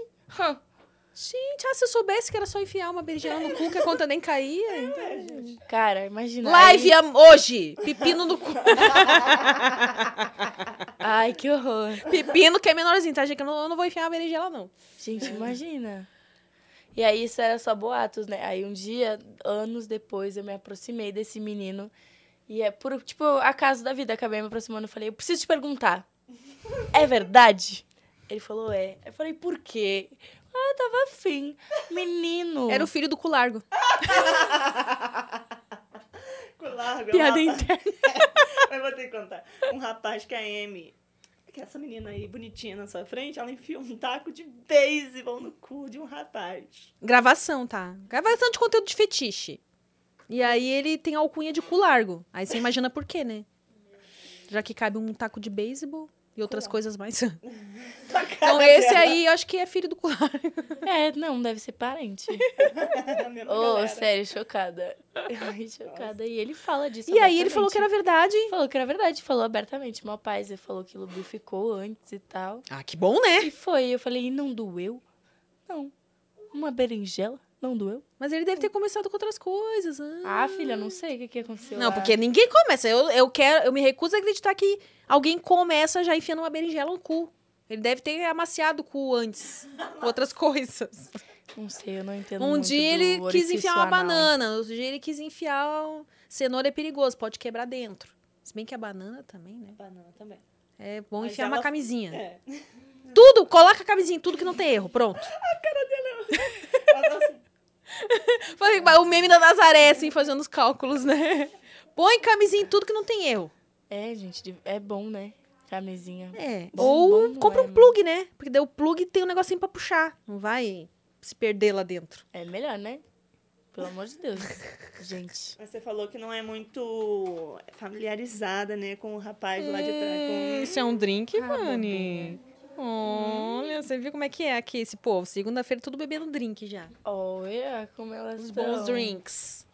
Gente, ah, se eu soubesse que era só enfiar uma berinjela no cu, que a conta nem caía. Então... Cara, imagina. Live aí- hoje, pepino no cu. Ai, que horror. Pepino que é menorzinho, tá, gente? Eu não, eu não vou enfiar a berinjela, não. Gente, imagina. E aí isso era só boatos, né? Aí um dia, anos depois, eu me aproximei desse menino. E é por, tipo, acaso da vida, acabei me aproximando e falei, eu preciso te perguntar. É verdade? Ele falou, é. Eu falei, por quê? Ah, tava afim. Menino. Era o filho do cu largo. Com largo. Piada um rapaz- interna. Mas vou ter que contar. Um rapaz que a Amy, que é essa menina aí bonitinha na sua frente, ela enfiou um taco de beisebol no cu de um rapaz. Gravação, tá? Gravação de conteúdo de fetiche. E aí ele tem alcunha de cu largo. Aí você imagina por quê, né? Já que cabe um taco de beisebol e outras coisas mais. Então esse aí, eu acho que é filho do cu largo. É, não, deve ser parente. Ô, galera. sério, chocada. Ai, chocada. E ele fala disso E aí ele falou que era verdade. Falou que era verdade, falou abertamente. Meu pai ele falou que lubrificou antes e tal. Ah, que bom, né? E foi. Eu falei, e não doeu? Não. Uma berinjela? Não doeu? Mas ele deve ter começado com outras coisas. Ah, Ah, filha, não sei o que, que aconteceu. Não, lá. porque ninguém começa. Eu, eu quero, eu me recuso a acreditar que alguém começa já enfiando uma berinjela no cu. Ele deve ter amaciado o cu antes. com outras coisas. Não sei, eu não entendo Um muito dia ele quis enfiar uma anal. banana, outro dia ele quis enfiar. o- Cenoura é perigoso, pode quebrar dentro. Se bem que a banana também, né? Banana também. É bom Mas enfiar ela- uma camisinha. É. Tudo, coloca a camisinha, em tudo que não tem erro, pronto. Ela assim, Foi O meme da Nazaré, assim, fazendo os cálculos, né? Põe camisinha em tudo que não tem erro. É, gente, é bom, né? Camisinha. É. Bom, Ou bom compra é, um plug, né? Porque daí o plug tem um negocinho pra puxar. Não vai se perder lá dentro. É melhor, né? Pelo amor de Deus. Gente. Mas você falou que não é muito familiarizada, né, com o rapaz lá de trás. Com... Isso é um drink, Ah, Vani? Olha, você viu como é que é aqui esse povo? Segunda-feira tudo bebendo drink já. Olha como elas Os estão. bons drinks.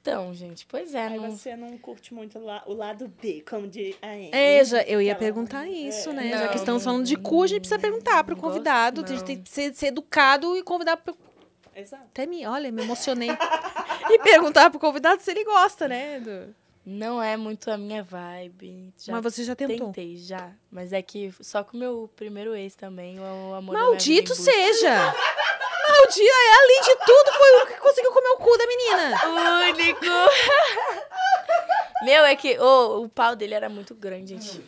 Então, gente, pois é. Aí Não... você não curte muito la- o lado B, como de a Amy. É, já, eu ia perguntar isso, é. né? já Não, que estamos falando de cu, a gente precisa perguntar pro não convidado. gosto, A gente tem que ser, ser educado e convidar pro... Exato. Até me, olha, me emocionei. e perguntar pro convidado se ele gosta, né? do- não é muito a minha vibe. Já Mas você já tentou. tentei, já. Mas é que só com o meu primeiro ex também, o amor Maldito seja! Maldito, é, além de tudo, foi o único que conseguiu comer o cu da menina. único. Meu, é que ô, o pau dele era muito grande, gente.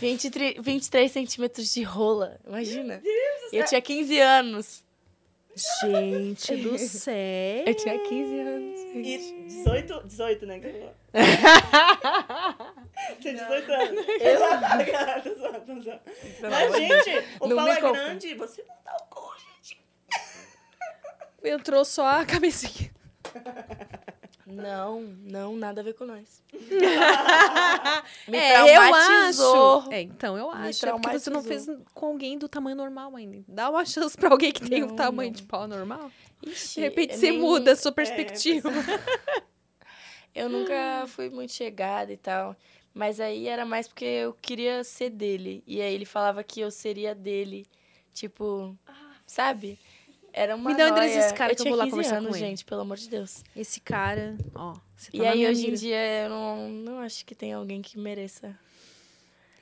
23, 23 centímetros de rola, imagina. Eu tinha 15 anos. Gente do céu. Eu tinha 15 anos. E 18, 18, né? que você falou? Tem 18 anos. Eu? tô zoando, tô zoando. Mas, gente, o Não pau é confunde. grande, você não dá o cu, gente. Entrou só a cabecinha. Não, não, nada a ver com nós. Me é, eu acho. É, então, eu Me acho. É porque você não fez com alguém do tamanho normal ainda. Dá uma chance pra alguém que tem um Não, tamanho não. de pau normal. Ixi, De repente você nem- muda a sua perspectiva. Eu nunca fui muito chegada e tal. Mas aí era mais porque eu queria ser dele. E aí ele falava que eu seria dele. Tipo, sabe? Era uma Me dá o endereço desse cara eu que eu vou lá 15 conversar anos, com ele. gente, pelo amor de Deus. Esse cara, ó. Você tá E aí, hoje em mira. dia, eu não, não acho que tem alguém que mereça.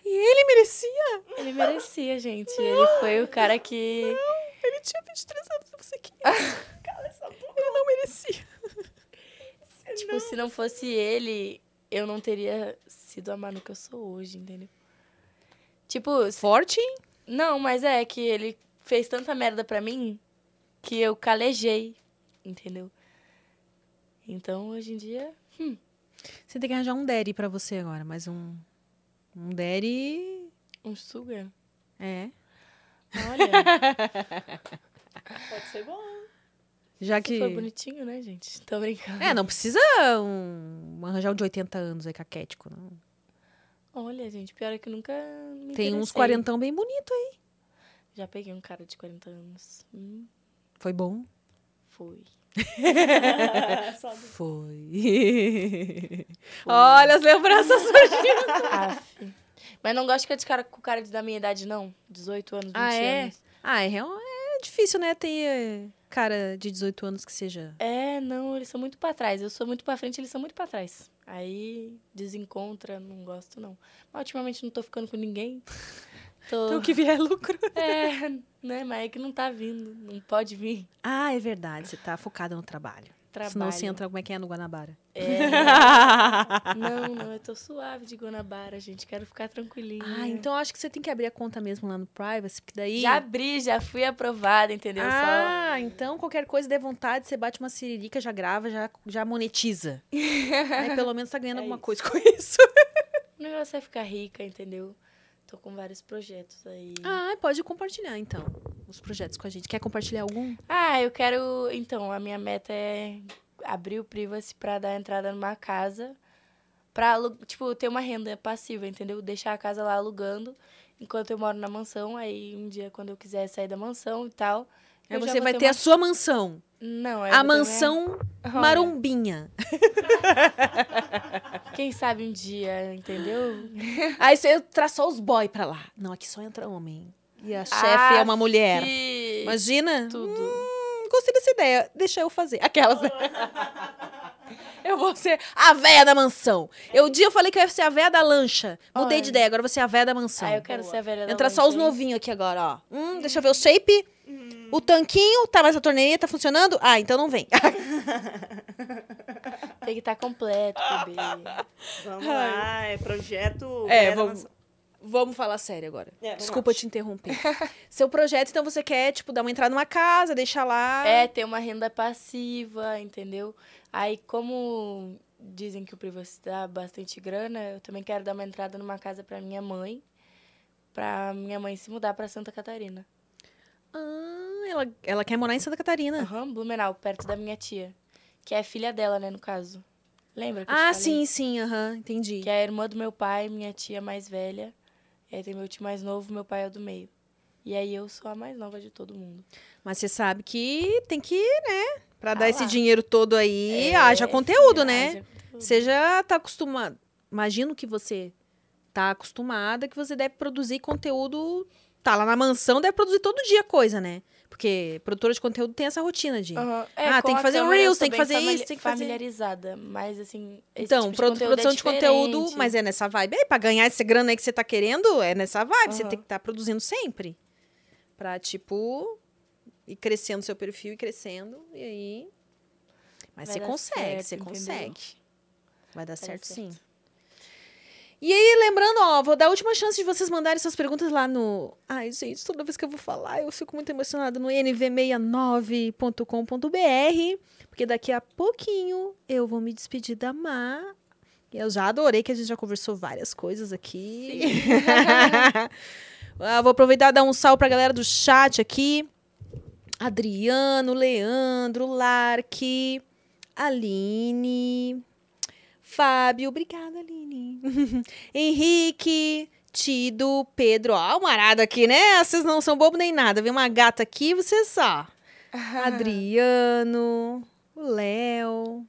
E ele merecia? Ele merecia, gente. Ele foi o cara que. Ele tinha 23 anos você queria. Cala essa boca. Eu não merecia. Tipo, se não fosse ele, eu não teria sido a Manu que eu sou hoje, entendeu? Tipo, Forte, hein? não, mas é que ele fez tanta merda pra mim que eu calejei, entendeu? Então, hoje em dia, Você tem que arranjar um daddy pra você agora, mas um... Um daddy... um sugar. É. Olha, Pode ser bom. Já que que... foi bonitinho, né, gente? Tô brincando. É, não precisa um... arranjar um de 80 anos aí, caquético, não. Olha, gente, pior é que nunca me Tem uns interessei. quarentão bem bonito aí. Já peguei um cara de 40 anos. Hum, Foi bom? foi. Do- Foi. Olha as lembranças surgindo. Aff. Mas não gosto de ficar de cara com cara de- da minha idade, não. 18 anos, 20 Ah, é? anos. Ah, é, real- é difícil, né? Ter eh, cara de 18 anos que seja. É, não, eles são muito pra trás. Eu sou muito pra frente, eles são muito pra trás. Aí desencontra, não gosto, não. Mas ultimamente não tô ficando com ninguém. Tô... Então, o que vier é lucro. É, né? Mas é que não tá vindo. Não pode vir. Ah, é verdade. Você tá focada no trabalho. Trabalho. Senão você entra, como é que é no Guanabara? É. Não, não, eu tô suave de Guanabara, gente. Quero ficar tranquilinha. Ah, então acho que você tem que abrir a conta mesmo lá no Privacy, porque daí. Já abri, já fui aprovada, entendeu? Só Ah, então qualquer coisa der vontade, você bate uma siririca, já grava, já, já monetiza. Aí pelo menos tá ganhando É alguma isso. coisa com isso. o negócio é ficar rica, entendeu? Tô com vários projetos aí. Ah, pode compartilhar então os projetos com a gente. Quer compartilhar algum? Ah, eu quero. Então, a minha meta é abrir o Privacy pra dar entrada numa casa. Pra, tipo, ter uma renda passiva, entendeu? Deixar a casa lá alugando enquanto eu moro na mansão. Aí, um dia, quando eu quiser sair da mansão e tal. Aí você vai ter a uma- sua mansão. Não, A minha- mansão Olha, marombinha. Quem sabe um dia, entendeu? Aí você traz só os boy pra lá. Não, aqui só entra homem. E a chefe é uma mulher. Imagina? Tudo. Hum, gostei dessa ideia. Deixa eu fazer. Aquelas. né? eu vou ser a véia da mansão. Eu, um dia eu falei que eu ia ser a véia da lancha. Mudei de Olha. ideia, agora eu vou ser a véia da mansão. Ah, eu quero Boa. ser a velha da Entra só os lancha, novinhos aqui agora, ó. Hum, deixa eu ver o shape. O tanquinho, tá, mas a torneirinha tá funcionando? Ah, então não vem. Tem que estar completo, bebê. Vamos lá, é projeto. É, vamos-. Vamos falar sério agora. É, Desculpa te interromper. Seu projeto, então, você quer, tipo, dar uma entrada numa casa, deixar lá. É, ter uma renda passiva, entendeu? Aí, como dizem que o Privacy dá bastante grana, eu também quero dar uma entrada numa casa pra minha mãe, pra minha mãe se mudar pra Santa Catarina. Ah, ela, ela quer morar em Santa Catarina. Aham, Blumenau, perto da minha tia. Que é filha dela, né, no caso. Lembra Ah, sim, sim, aham, entendi. Que é a irmã do meu pai, minha tia mais velha. E aí tem meu tio mais novo, meu pai é o do meio. E aí eu sou a mais nova de todo mundo. Mas você sabe que tem que, né? Pra dar Ah esse lá. dinheiro todo aí, É, haja conteúdo, filha, né? haja conteúdo. Você já tá acostumado. Imagino que você tá acostumada, que você deve produzir conteúdo. Tá lá na mansão, deve produzir todo dia coisa, né? Porque produtora de conteúdo tem essa rotina de. Aham. É, Ah, tem que fazer um Reels, tem que fazer isso, tem que fazer- familiarizada, mas assim, Então, tipo de conteúdo produção é de conteúdo, mas é nessa vibe aí, pra ganhar esse grana aí que você tá querendo, é nessa vibe, você Aham. tem que estar produzindo sempre. Pra, tipo, ir crescendo seu perfil e crescendo, e aí. Mas Vai você consegue, certo, você entendeu? consegue. Vai dar Vai dar certo, sim. E aí, lembrando, ó, vou dar a última chance de vocês mandarem suas perguntas lá no. Ai, gente, toda vez que eu vou falar, eu fico muito emocionada no nv69.com.br, porque daqui a pouquinho eu vou me despedir da Má. Eu já adorei que a gente já conversou várias coisas aqui. Ah, vou aproveitar e dar um salve pra galera do chat aqui. Adriano, Leandro, Lark, Aline, Fábio, obrigada, Aline. Henrique, Tido, Pedro. Ó, uma arada aqui, né? Vocês não são bobo nem nada. Vem uma gata aqui, vocês só. Adriano, o Léo,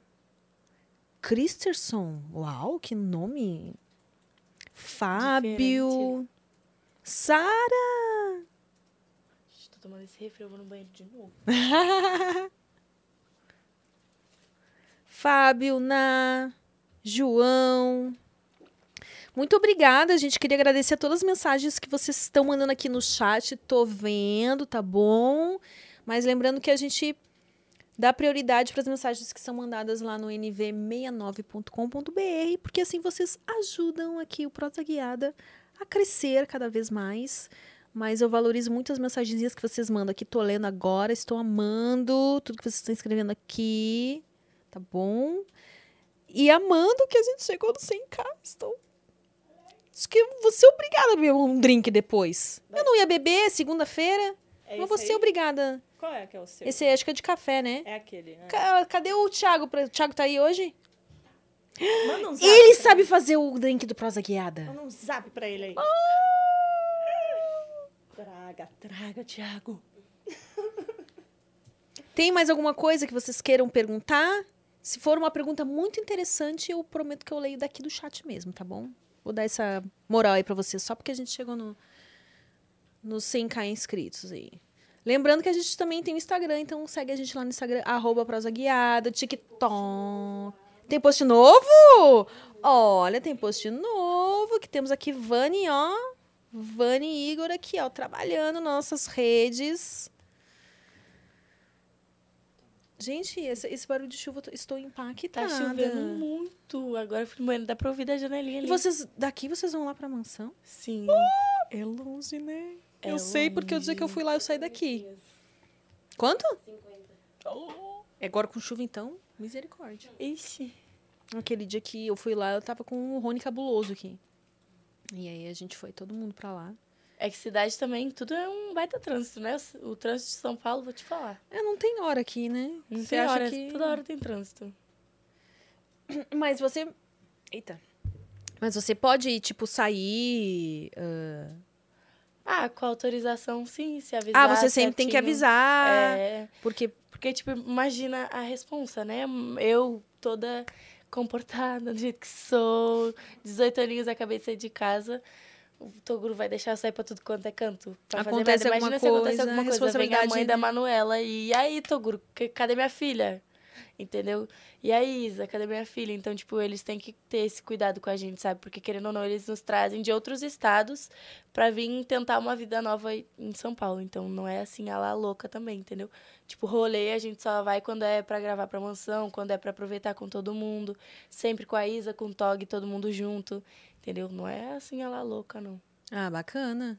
Christerson. Uau, que nome. Fábio, Sara. Tô tomando esse refri, eu vou no banheiro de novo. Fábio, Na, João. Muito obrigada, gente. Queria agradecer a todas as mensagens que vocês estão mandando aqui no chat. Tô vendo, tá bom? Mas lembrando que a gente dá prioridade para as mensagens que são mandadas lá no nv69.com.br, porque assim vocês ajudam aqui o Prosa Guiada a crescer cada vez mais. Mas eu valorizo muito as mensagenzinhas que vocês mandam aqui. Tô lendo agora, estou amando tudo que vocês estão escrevendo aqui. Tá bom? E amando que a gente chegou no 100k. Estou. Acho que vou ser obrigada a beber um drink depois. Eu não ia beber segunda-feira, É mas ser aí? obrigada. Qual é que é o seu? Esse aí acho que é de café, né? É aquele, né? Ca- Cadê o Thiago? pra- O Thiago tá aí hoje? Manda um zap. Ele sabe fazer o drink do Prosa Guiada. Manda um zap pra ele aí. Traga, traga, Thiago. Tem mais alguma coisa que vocês queiram perguntar? Se for uma pergunta muito interessante, eu prometo que eu leio daqui do chat mesmo, tá bom? Vou dar essa moral aí pra vocês, só porque a gente chegou no, nos 100k inscritos aí. Lembrando que a gente também tem o Instagram, então segue a gente lá no Instagram, arroba prosa guiada, TikTok. Tem post novo? Olha, tem post novo, que temos aqui Vani, ó. Vani e Igor aqui, ó, trabalhando nossas redes. Gente, esse, esse barulho de chuva, eu tô- estou Tá impactada. chovendo muito. Agora eu fui banheiro, dá pra ouvir da janelinha E ali. vocês, daqui vocês vão lá pra mansão? Sim. É longe, né? É eu sei porque o dia que eu fui lá eu saí daqui. Quanto? 50. É agora com chuva então? Misericórdia. Ixi. Aquele dia que eu fui lá, eu tava com o Rony cabuloso aqui. E aí a gente foi todo mundo pra lá. É que cidade também, tudo é um baita trânsito, né? O trânsito de São Paulo, vou te falar. É, não tem hora aqui, né? Não Você tem hora, que- toda hora tem trânsito. Mas você. Eita. Mas você pode, tipo, sair. ah, Ah, com autorização, sim, se avisar. Ah, você sempre tem que certinho. avisar. É, Porque. porque, tipo, imagina a responsa, né? Eu toda comportada do jeito que sou, 18 aninhos, acabei de sair de casa. O Toguro vai deixar eu sair pra tudo quanto é canto. Pra fazer Acontece merda. alguma Imagina se acontece coisa, alguma coisa. Vem a mãe da né? Manuela e, aí, Toguro, cadê minha filha? Entendeu? E a Isa, cadê minha filha? Então, tipo, eles têm que ter esse cuidado com a gente, sabe? Porque, querendo ou não, eles nos trazem de outros estados pra vir tentar uma vida nova em São Paulo. Então, não é assim, a lá louca também, entendeu? Tipo, rolê a gente só vai quando é pra gravar pra mansão, quando é pra aproveitar com todo mundo. Sempre com a Isa, com o Tog, todo mundo junto, entendeu? Não é assim, a lá louca, não. Ah, bacana.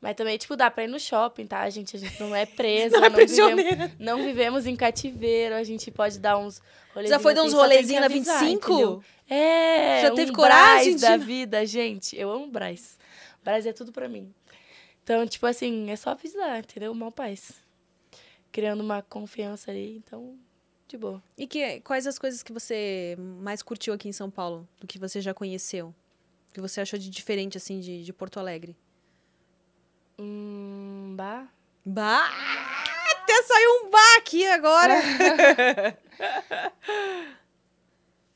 Mas também, tipo, dá pra ir no shopping, tá, gente? A gente não é preso, Não é não, vivemos, prisioneira. não vivemos em cativeiro, a gente pode dar uns rolezinhos Já foi dar uns assim, que rolezinhos na avisar, 25? entendeu? É, Já um teve coragem Brás da vida, gente. Eu amo Braz. Braz é tudo pra mim. Então, tipo assim, é só avisar, entendeu? Mal paz. Criando uma confiança ali, então, de boa. E que, quais as coisas que você mais curtiu aqui em São Paulo, do que você já conheceu? Que você achou de diferente, assim, de, de Porto Alegre? Hum, bah. Bah! Até saiu um bah aqui agora!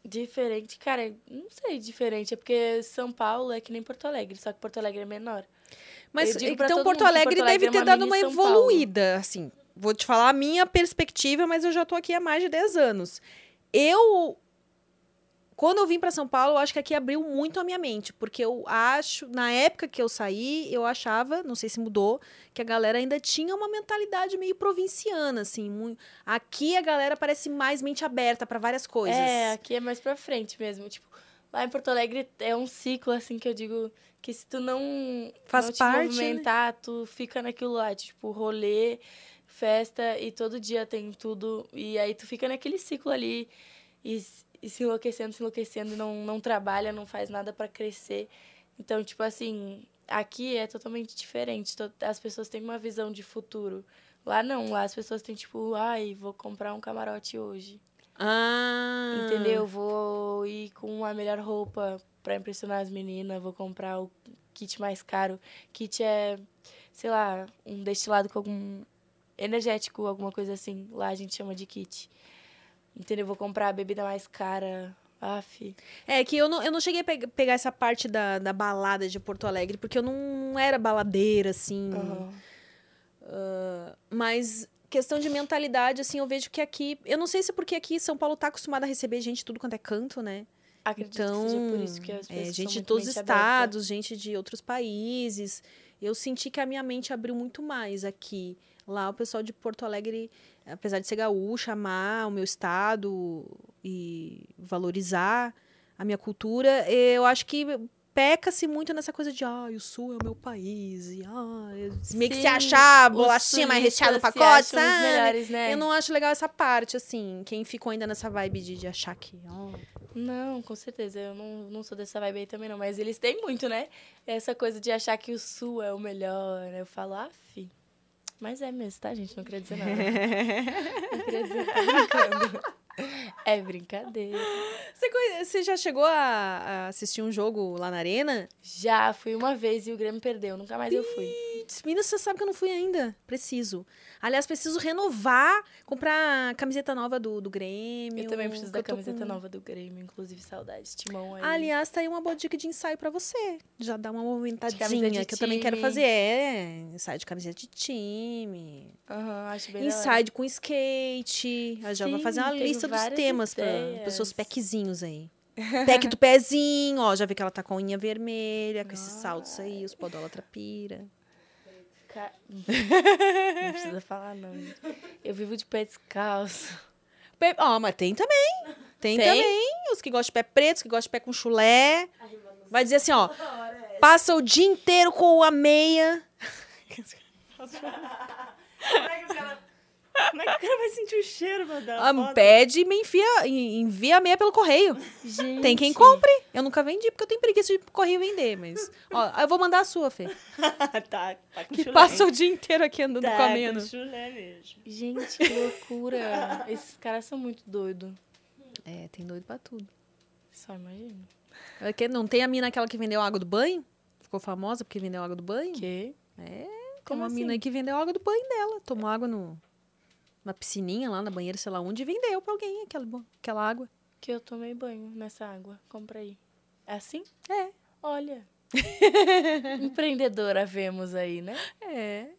Diferente, cara, não sei, diferente. É porque São Paulo é que nem Porto Alegre, só que Porto Alegre é menor. Mas então Porto Alegre Porto Alegre deve é ter uma dado uma São Paulo. evoluída, assim. Vou te falar a minha perspectiva, mas eu já tô aqui há mais de 10 anos. Eu quando eu vim para São Paulo, eu acho que aqui abriu muito a minha mente, porque eu acho, na época que eu saí, eu achava, não sei se mudou, que a galera ainda tinha uma mentalidade meio provinciana, assim, mui- aqui a galera parece mais mente aberta para várias coisas. É, aqui é mais pra frente mesmo. Tipo, lá em Porto Alegre é um ciclo, assim, que eu digo que se tu não, Faz não te parte, né? movimentar, tu fica naquilo lá, tipo, rolê, festa, e todo dia tem tudo. E aí tu fica naquele ciclo ali e, e se enlouquecendo, se enlouquecendo, e não, não trabalha, não faz nada pra crescer. Então, tipo assim, aqui é totalmente diferente. As pessoas têm uma visão de futuro. Lá não, lá as pessoas têm tipo, ai, vou comprar um camarote hoje. Ah. Entendeu? Vou ir com a melhor roupa pra impressionar as meninas, vou comprar o kit mais caro. Kit é, sei lá, um destilado com algum energético, alguma coisa assim. Lá a gente chama de kit. Entendeu? Vou comprar a bebida mais cara. Aff. É que eu não, eu não cheguei a pe- pegar essa parte da, da balada de Porto Alegre, porque eu não era baladeira, assim. Aham. Mas questão de mentalidade, assim, eu vejo que aqui. Eu não sei se é porque aqui São Paulo tá acostumado a receber gente tudo quanto é canto, né? Acredito Então, que seja por isso que as pessoas é, gente de todos os mente aberta. estados, gente de outros países. Eu senti que a minha mente abriu muito mais aqui. Lá o pessoal de Porto Alegre, apesar de ser gaúcha, amar o meu estado e valorizar a minha cultura, eu acho que peca-se muito nessa coisa de, ah, o sul é o meu país, e ah, meio que se Sim, achar bolachinha mais recheada no pacote, acham os sabe? melhores, né? Eu não acho legal essa parte, assim, quem ficou ainda nessa vibe de, de achar que, ó, Não, com certeza. Eu não, não sou dessa vibe aí também, não. Mas eles têm muito, né? Essa coisa de achar que o sul é o melhor. Eu falo, ah, fi. Mas é mesmo, tá, gente? Não queria dizer nada. não queria dizer, tá brincando. É brincadeira. Você, conhe- você já chegou a, a assistir um jogo lá na arena? Já fui uma vez e o Grêmio perdeu. Nunca mais eu fui. Menina, você sabe que eu não fui ainda. Preciso. Aliás, preciso renovar, comprar camiseta nova do, do Grêmio. Eu também preciso da camiseta com- nova do Grêmio. Inclusive, saudades. Timão aí. Aliás, tá aí uma boa dica de ensaio pra você. Já dá uma movimentadinha, que eu também quero time. fazer. É, ensaio de camiseta de time. Aham, acho bem. Ensaio com skate. Eu já vou Sim, fazer uma tenho lista dos temas para os seus packzinhos aí. Pack do pezinho, ó. Já vi que ela tá com a unha vermelha, com esses saltos aí, os podólatra pira. Ca- Não precisa falar, não. Eu vivo de pé descalço. Pe- Ó, mas tem também. Tem, Tem? também. Os que gostam de pé preto, os que gostam de pé com chulé. Vai dizer assim, ó. Passa o dia inteiro com a meia. Como é que o cara, como é que o cara vai sentir o cheiro, meu Deus? Ah, pede e me enfia, e- envia a meia pelo correio. Gente. Tem quem compre. Eu nunca vendi, porque eu tenho preguiça de correio vender, mas. Ó, eu vou mandar a sua, Fê. tá, tá com Que chulé. passa o dia inteiro aqui andando tá com chulé mesmo. Gente, que loucura. Esses caras são muito doidos. É, tem doido pra tudo. Só imagino. É que Não tem a mina aquela que vendeu água do banho? Ficou famosa porque vendeu água do banho? Que? É, tem Como uma assim? mina aí que vendeu água do banho dela. Tomou água no, na piscininha lá, na banheira, sei lá onde, e vendeu pra alguém aquela, aquela água. Que eu tomei banho nessa água. Compra aí. É assim? É. Olha. Empreendedora vemos aí, né? É.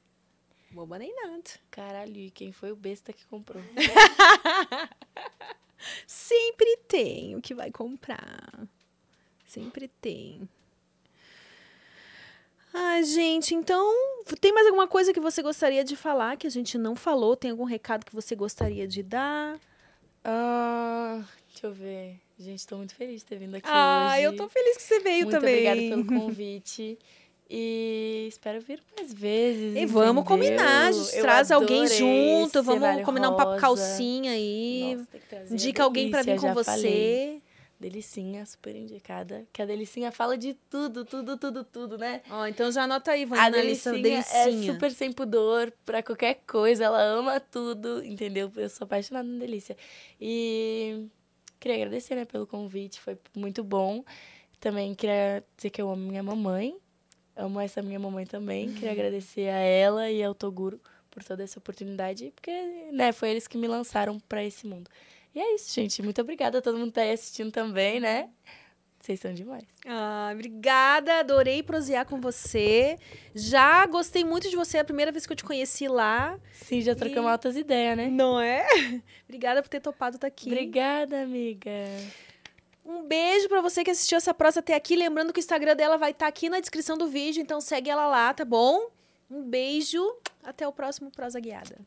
Boba nem nada. Caralho, e quem foi o besta que comprou? Sempre tem o que vai comprar. Sempre tem. Ai, gente, então, tem mais alguma coisa que você gostaria de falar que a gente não falou? Tem algum recado que você gostaria de dar? Ah, deixa eu ver. Gente, tô muito feliz de ter vindo aqui ah, hoje. eu tô feliz que você veio muito também. obrigada pelo convite. E espero vir mais vezes. E vamos entendeu? combinar, a gente Eu traz alguém junto, vamos combinar um papo rosa. calcinha aí. Nossa, indica alguém pra vir com você. falei. Delicinha, super indicada. Que a Delicinha fala de tudo, tudo, tudo, tudo, né? Ó, então já anota aí, A Vânia, na Delicinha delicinha. é super sem pudor pra qualquer coisa. Ela ama tudo, entendeu? Eu sou apaixonada na Delícia. E queria agradecer, né, pelo convite. Foi muito bom. Também queria dizer que eu amo minha mamãe. Amo essa minha mamãe também. Queria agradecer a ela e ao Toguro por toda essa oportunidade. Porque, né, foi eles que me lançaram pra esse mundo. E é isso, gente. Muito obrigada a todo mundo que tá aí assistindo também, né? Vocês são demais. Ah, obrigada, adorei prosear com você. Já gostei muito de você, é a primeira vez que eu te conheci lá. Sim, já trocamos altas ideias, né? Não é? obrigada por ter topado estar aqui. Obrigada, amiga. Um beijo pra você que assistiu essa prosa até aqui. Lembrando que o Instagram dela vai estar aqui na descrição do vídeo, então segue ela lá, tá bom? Um beijo, até o próximo Prosa Guiada.